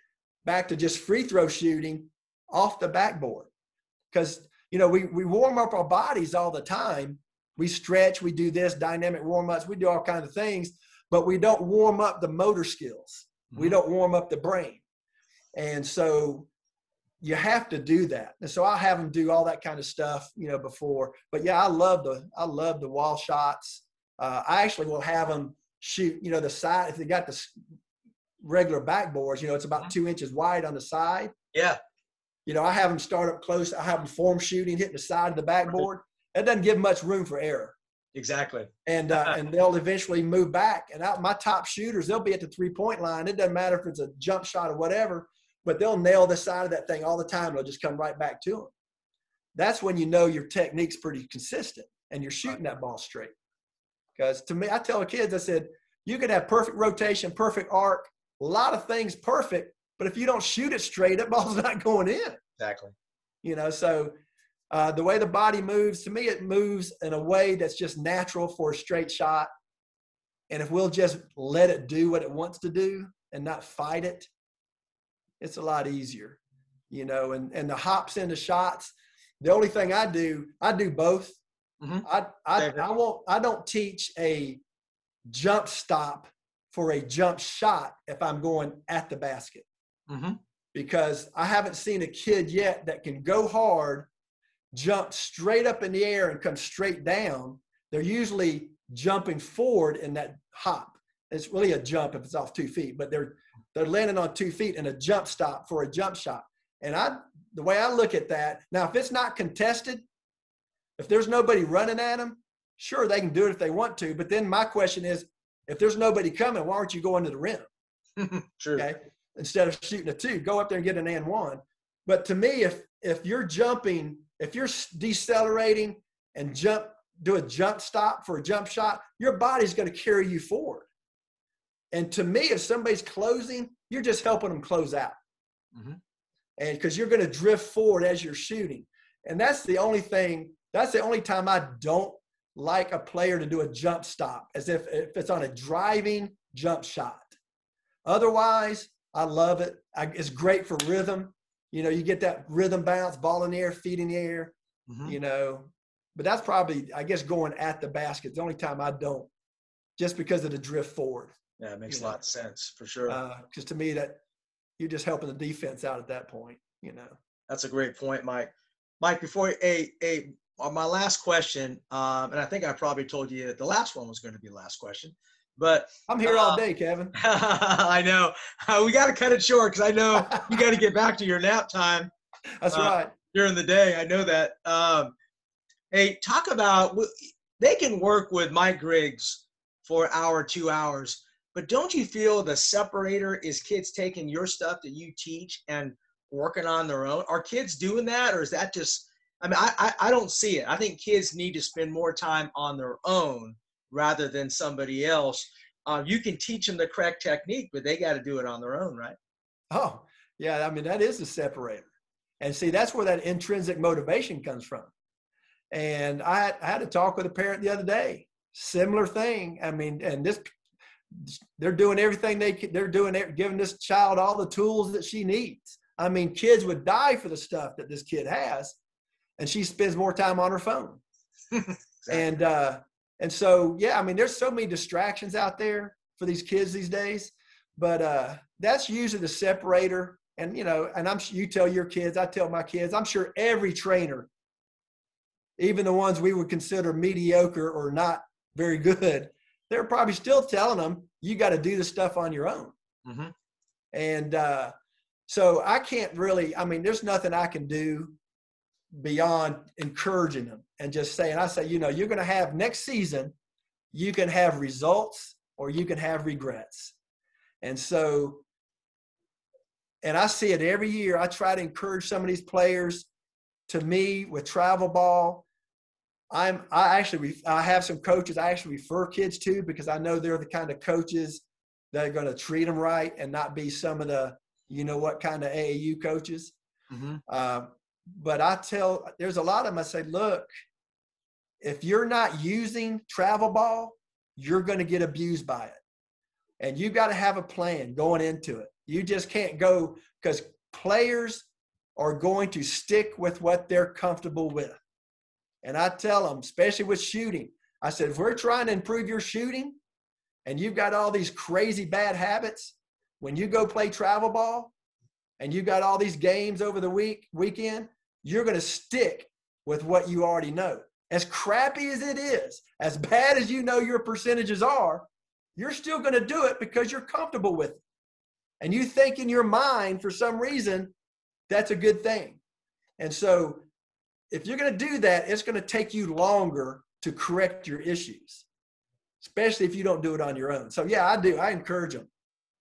back to just free throw shooting off the backboard. Because, you know, we, we warm up our bodies all the time. We stretch, we do this, dynamic warm ups, we do all kinds of things, but we don't warm up the motor skills. We Mhm. don't warm up the brain. And so you have to do that. And so I have them do all that kind of stuff, you know, before. But yeah, I love the I love the wall shots. Uh, I actually will have them shoot, you know, the side if they got the regular backboards. You know, it's about two inches wide on the side. Yeah. You know, I have them start up close. I have them form shooting, hitting the side of the backboard. That doesn't give much room for error Exactly. and uh, and *laughs* they'll eventually move back. And out my top shooters, they'll be at the three point line. It doesn't matter if it's a jump shot or whatever, but they'll nail the side of that thing all the time. They'll just come right back to them. That's when you know your technique's pretty consistent and you're shooting that ball straight. Because to me, I tell the kids, I said, you could have perfect rotation, perfect arc, a lot of things perfect, but if you don't shoot it straight, that *laughs* ball's not going in Exactly. you know so uh, the way the body moves to me it moves in a way that's just natural for a straight shot and if we'll just let it do what it wants to do and not fight it it's a lot easier you know and and the hops into shots the only thing i do i do both Mhm. I, I i won't i don't teach a jump stop for a jump shot if i'm going at the basket Mm-hmm. because I haven't seen a kid yet that can go hard, jump straight up in the air and come straight down. They're usually jumping forward in that hop. It's really a jump if it's off two feet, but they're they're landing on two feet in a jump stop for a jump shot. And I, the way I look at that, now if it's not contested, if there's nobody running at them, sure they can do it if they want to. But then my question is, if there's nobody coming, why aren't you going to the rim? *laughs* True. Okay, instead of shooting a two, go up there and get an and one. But to me, if if you're jumping, if you're decelerating and jump, do a jump stop for a jump shot, your body's going to carry you forward. And to me, if somebody's closing, you're just helping them close out. Mhm. And because you're going to drift forward as you're shooting. And that's the only thing, that's the only time I don't like a player to do a jump stop, as if, if it's on a driving jump shot. Otherwise, I love it. I, it's great for rhythm. You know, you get that rhythm bounce, ball in the air, feet in the air, Mhm. you know. But that's probably, I guess, going at the basket. It's the only time I don't, just because of the drift forward. Yeah, it makes a lot of sense for sure. Because to me, that you're just helping the defense out at that point, you know. That's a great point, Mike. Mike, before a a my last question, um, and I think I probably told you that the last one was going to be the last question, but I'm here all Uh, day, Kevin. *laughs* I know uh, we got to cut it short because I know you got to get back to your nap time That's uh, right. during the day. I know that. Um, hey, talk about they can work with Mike Griggs for hour, two hours, but don't you feel the separator is kids taking your stuff that you teach and working on their own? Are kids doing that, or is that just? I mean, I, I, I don't see it. I think kids need to spend more time on their own rather than somebody else. Uh, you can teach them the correct technique, but they got to do it on their own, right? Oh, yeah. I mean, that is the separator. And see, that's where that intrinsic motivation comes from. And I I had a talk with a parent the other day. Similar thing. I mean, and this, they're doing everything they can, they're doing, giving this child all the tools that she needs. I mean, kids would die for the stuff that this kid has, and she spends more time on her phone. *laughs* And uh, and so yeah, I mean, there's so many distractions out there for these kids these days, but uh, that's usually the separator. And you know, and I'm you tell your kids, I tell my kids, I'm sure every trainer, even the ones we would consider mediocre or not very good, they're probably still telling them you got to do the stuff on your own. hmm And uh, so I can't really, I mean, there's nothing I can do beyond encouraging them and just saying, I say, you know, you're going to have next season, you can have results or you can have regrets. And so, and I see it every year. I try to encourage some of these players to me with travel ball. I'm, I actually, I have some coaches I actually refer kids to because I know they're the kind of coaches that are going to treat them right and not be some of the, you know, what kind of AAU coaches. hmm Uh, but I tell, there's a lot of them. I say, look, if you're not using travel ball, you're going to get abused by it, and you got to have a plan going into it. You just can't go because players are going to stick with what they're comfortable with. And I tell them, especially with shooting, I said, if we're trying to improve your shooting, and you've got all these crazy bad habits, when you go play travel ball, and you got all these games over the week weekend, you're going to stick with what you already know. As crappy as it is, as bad as you know your percentages are, you're still going to do it because you're comfortable with it. And you think in your mind for some reason that's a good thing. And so if you're going to do that, it's going to take you longer to correct your issues, especially if you don't do it on your own. So yeah, I do. I encourage them.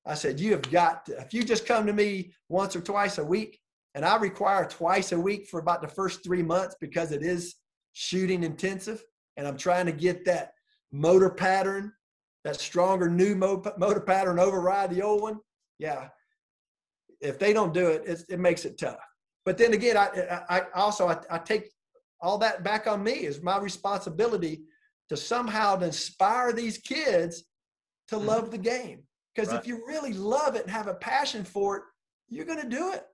I said, you have got to, if you just come to me once or twice a week, and I require twice a week for about the first three months because it is shooting intensive, and I'm trying to get that motor pattern, that stronger new motor pattern override the old one. Yeah. If they don't do it, it makes it tough. But then again, I, I, also I, I take all that back on me is my responsibility to somehow to inspire these kids to Mhm. love the game. Because Right. if you really love it and have a passion for it, you're going to do it.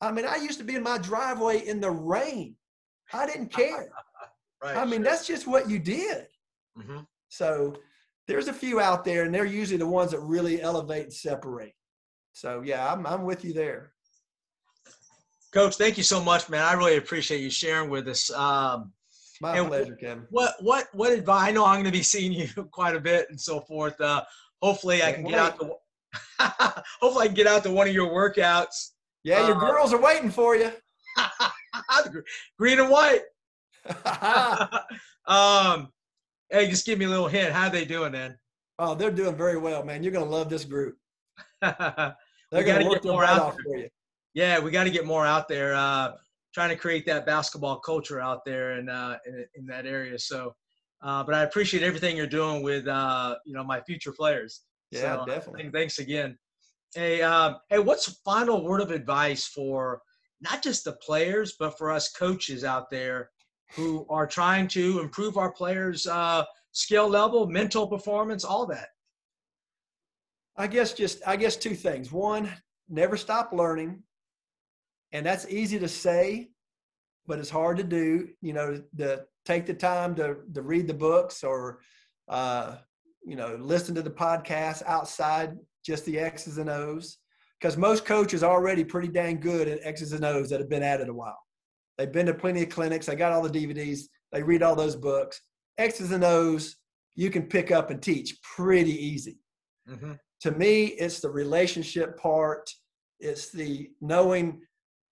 I mean, I used to be in my driveway in the rain. I didn't *laughs* care. Right. I mean, that's just what you did. Mhm. So there's a few out there, and they're usually the ones that really elevate and separate. So yeah, I'm I'm with you there. Coach, thank you so much, man. I really appreciate you sharing with us. Um, My And- pleasure, Kevin. what what what advice? I know I'm going to be seeing you *laughs* quite a bit and so forth. Uh, hopefully, I can get out to *laughs* Hopefully, I can get out to one of your workouts. Yeah, your Uh, girls are waiting for you. *laughs* Green and white. um, hey, just give me a little hint. How they doing, man? oh, they're doing very well, man. You're gonna love this group. They're We gonna work get their more out off for you. We got to get more out there. Uh, trying to create that basketball culture out there in uh, in, in that area. So, uh, but I appreciate everything you're doing with uh, you know my future players. Yeah, So, definitely. Thanks again. Hey, uh, hey, what's the final word of advice for not just the players, but for us coaches out there who are trying to improve our players' uh, skill level, mental performance, all that? I guess just I guess two things. One, never stop learning. And that's easy to say, but it's hard to do. You know, to take the time to to read the books or uh, you know, listen to the podcast outside just the X's and O's. Because most coaches are already pretty dang good at X's and O's that have been at it a while. They've been to plenty of clinics, they got all the DVDs, they read all those books. X's and O's you can pick up and teach pretty easy Mm-hmm. to me it's the relationship part it's the knowing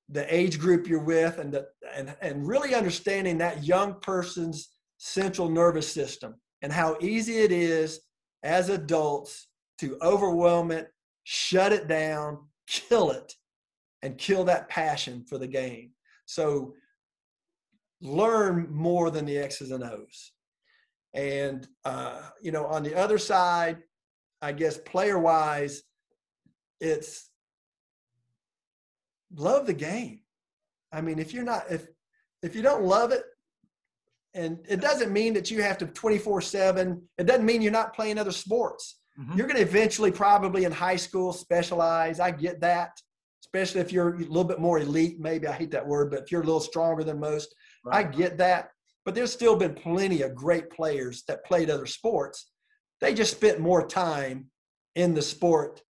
the age group you're with and the, and and really understanding that young person's central nervous system and how easy it is as adults to overwhelm it shut it down kill it and kill that passion for the game. So learn more than the x's and o's. And uh, you know on the other side I guess player wise, it's love the game. I mean, if you're not if if you don't love it, and it doesn't mean that you have to 24 7 it doesn't mean you're not playing other sports. Mhm. you're going to eventually probably in high school specialize. I get that especially if you're a little bit more elite maybe i hate that word but if you're a little stronger than most i get that. But there's still been plenty of great players that played other sports. They just spent more time in the sport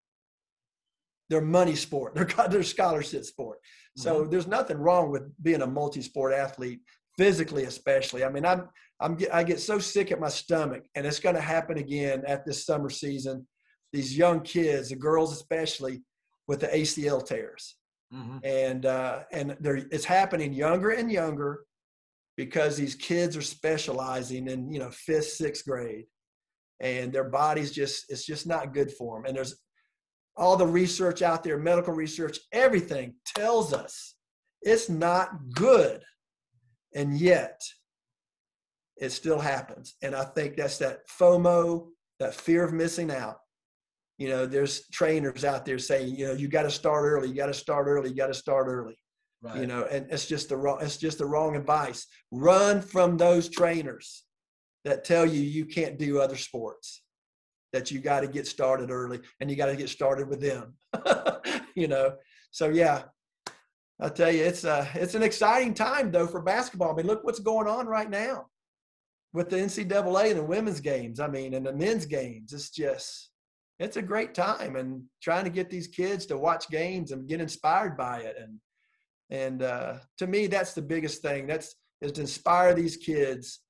their money sport. *laughs* Their, their scholarship sport. So there's nothing wrong with being a multi-sport athlete physically especially. I mean i'm i'm get, i get so sick at my stomach and it's going to happen again at this summer season. These young kids the girls especially with the acl tears. Mhm. and uh, and they're, it's happening younger and younger because these kids are specializing in you know fifth sixth grade. And their bodies just it's just not good for them and there's all the research out there medical research everything tells us it's not good. And yet it still happens. And i think that's that fomo that fear of missing out. You know there's trainers out there saying you know you got to start early you got to start early you got to start early. Right. you know and it's just the wrong it's just the wrong advice. Run from those trainers that tell you you can't do other sports that you got to get started early and you got to get started with them *laughs* you know? So yeah. I tell you it's a it's an exciting time though for basketball. I mean look what's going on right now with the ncaa and the women's games i mean and the men's games. It's just it's a great time and trying to get these kids to watch games and get inspired by it. And and uh, to me that's the biggest thing. That's is to inspire these kids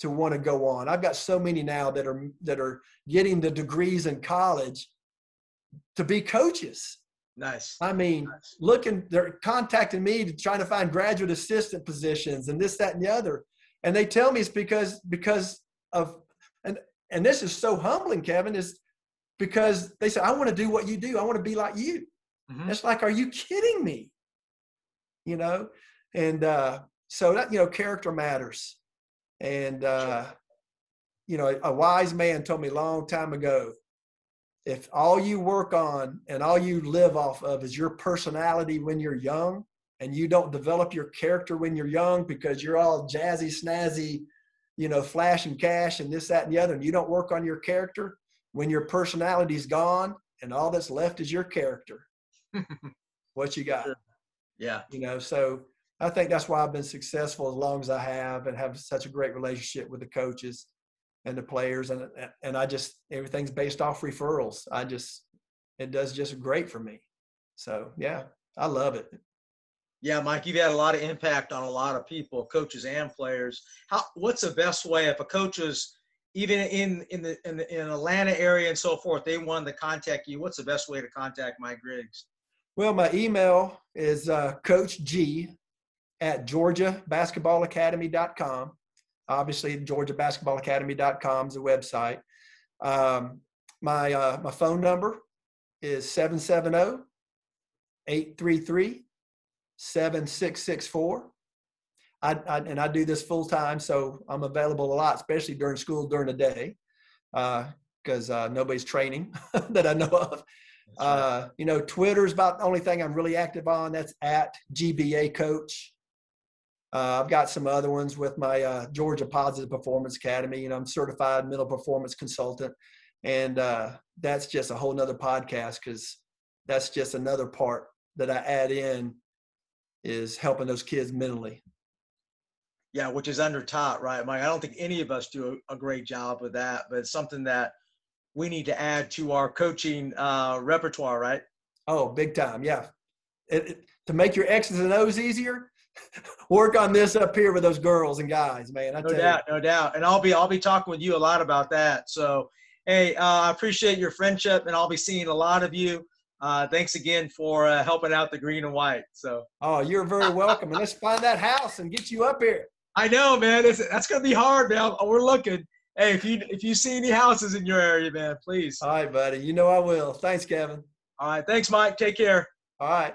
to want to go on i've got so many now that are that are getting the degrees in college to be coaches Nice. i mean Nice. looking they're contacting me to trying to find graduate assistant positions and this that and the other and they tell me it's because because of and and this is so humbling kevin is because they say i want to do what you do i want to be like you Mhm. it's like, are you kidding me? You know, and uh, so that you know, character matters. And uh, you know, a wise man told me a long time ago, if all you work on and all you live off of is your personality when you're young, and you don't develop your character when you're young because you're all jazzy, snazzy, you know, flash and cash and this, that, and the other, and you don't work on your character when your personality's gone and all that's left is your character *laughs* what you got? Yeah. you know so i think that's why i've been successful as long as i have and have such a great relationship with the coaches and the players and and i just everything's based off referrals i just it does just great for me so yeah i love it Yeah, Mike, you've had a lot of impact on a lot of people, coaches and players. How what's the best way if a coach is even in in the in the in Atlanta area and so forth, they wanted to contact you. What's the best way to contact Mike Griggs? Well, my email is uh, Coach G at GeorgiaBasketballAcademy.com. Obviously, GeorgiaBasketballAcademy.com is the website. Um, my uh, my phone number is 770 833 7664. I, I, and I do this full time, so I'm available a lot, especially during school during the day, because uh, uh, nobody's training *laughs* that I know of. Uh, you know, Twitter's about the only thing I'm really active on. That's at GBA Coach. Uh, I've got some other ones with my uh, Georgia Positive Performance Academy. Know, I'm certified mental performance consultant, and uh, that's just a whole nother podcast because that's just another part that I add in is helping those kids mentally. Yeah, which is under taught, right, Mike? I don't think any of us do a, a great job with that, but it's something that we need to add to our coaching uh, repertoire, right? Oh, big time, yeah. It, it, to make your X's and O's easier, *laughs* work on this up here with those girls and guys, man. I no doubt, you. no doubt. And I'll be I'll be talking with you a lot about that. So, hey, uh, I appreciate your friendship, and I'll be seeing a lot of you. Uh, thanks again for uh, helping out the green and white. So, oh, you're very welcome. and let's find that house and get you up here. I know, man. It's, that's gonna be hard, man. We're looking. Hey, if you if you see any houses in your area, man, please. All right, buddy. You know I will. Thanks, Kevin. All right. Thanks, Mike. Take care. All right.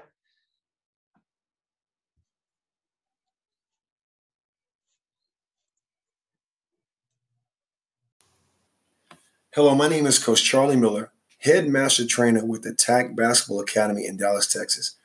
Hello, my name is Coach Charlie Miller, head master trainer with the TAC Basketball Academy in Dallas, Texas.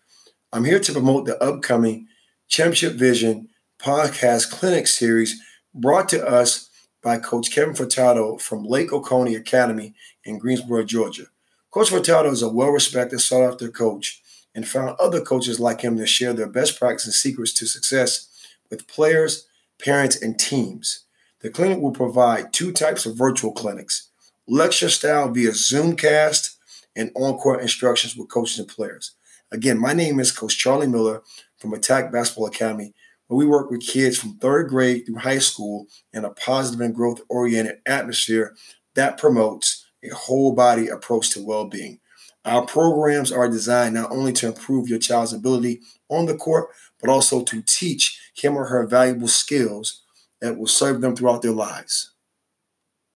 I'm here to promote the upcoming Championship Vision podcast clinic series brought to us by Coach Kevin Furtado from Lake Oconee Academy in Greensboro, Georgia. Coach Furtado is a well respected, sought after coach and found other coaches like him to share their best practices and secrets to success with players, parents, and teams. The clinic will provide two types of virtual clinics lecture style via Zoomcast and on court instructions with coaches and players. Again, my name is Coach Charlie Miller from Attack Basketball Academy, where we work with kids from third grade through high school in a positive and growth oriented atmosphere that promotes a whole body approach to well being. Our programs are designed not only to improve your child's ability on the court, but also to teach him or her valuable skills that will serve them throughout their lives.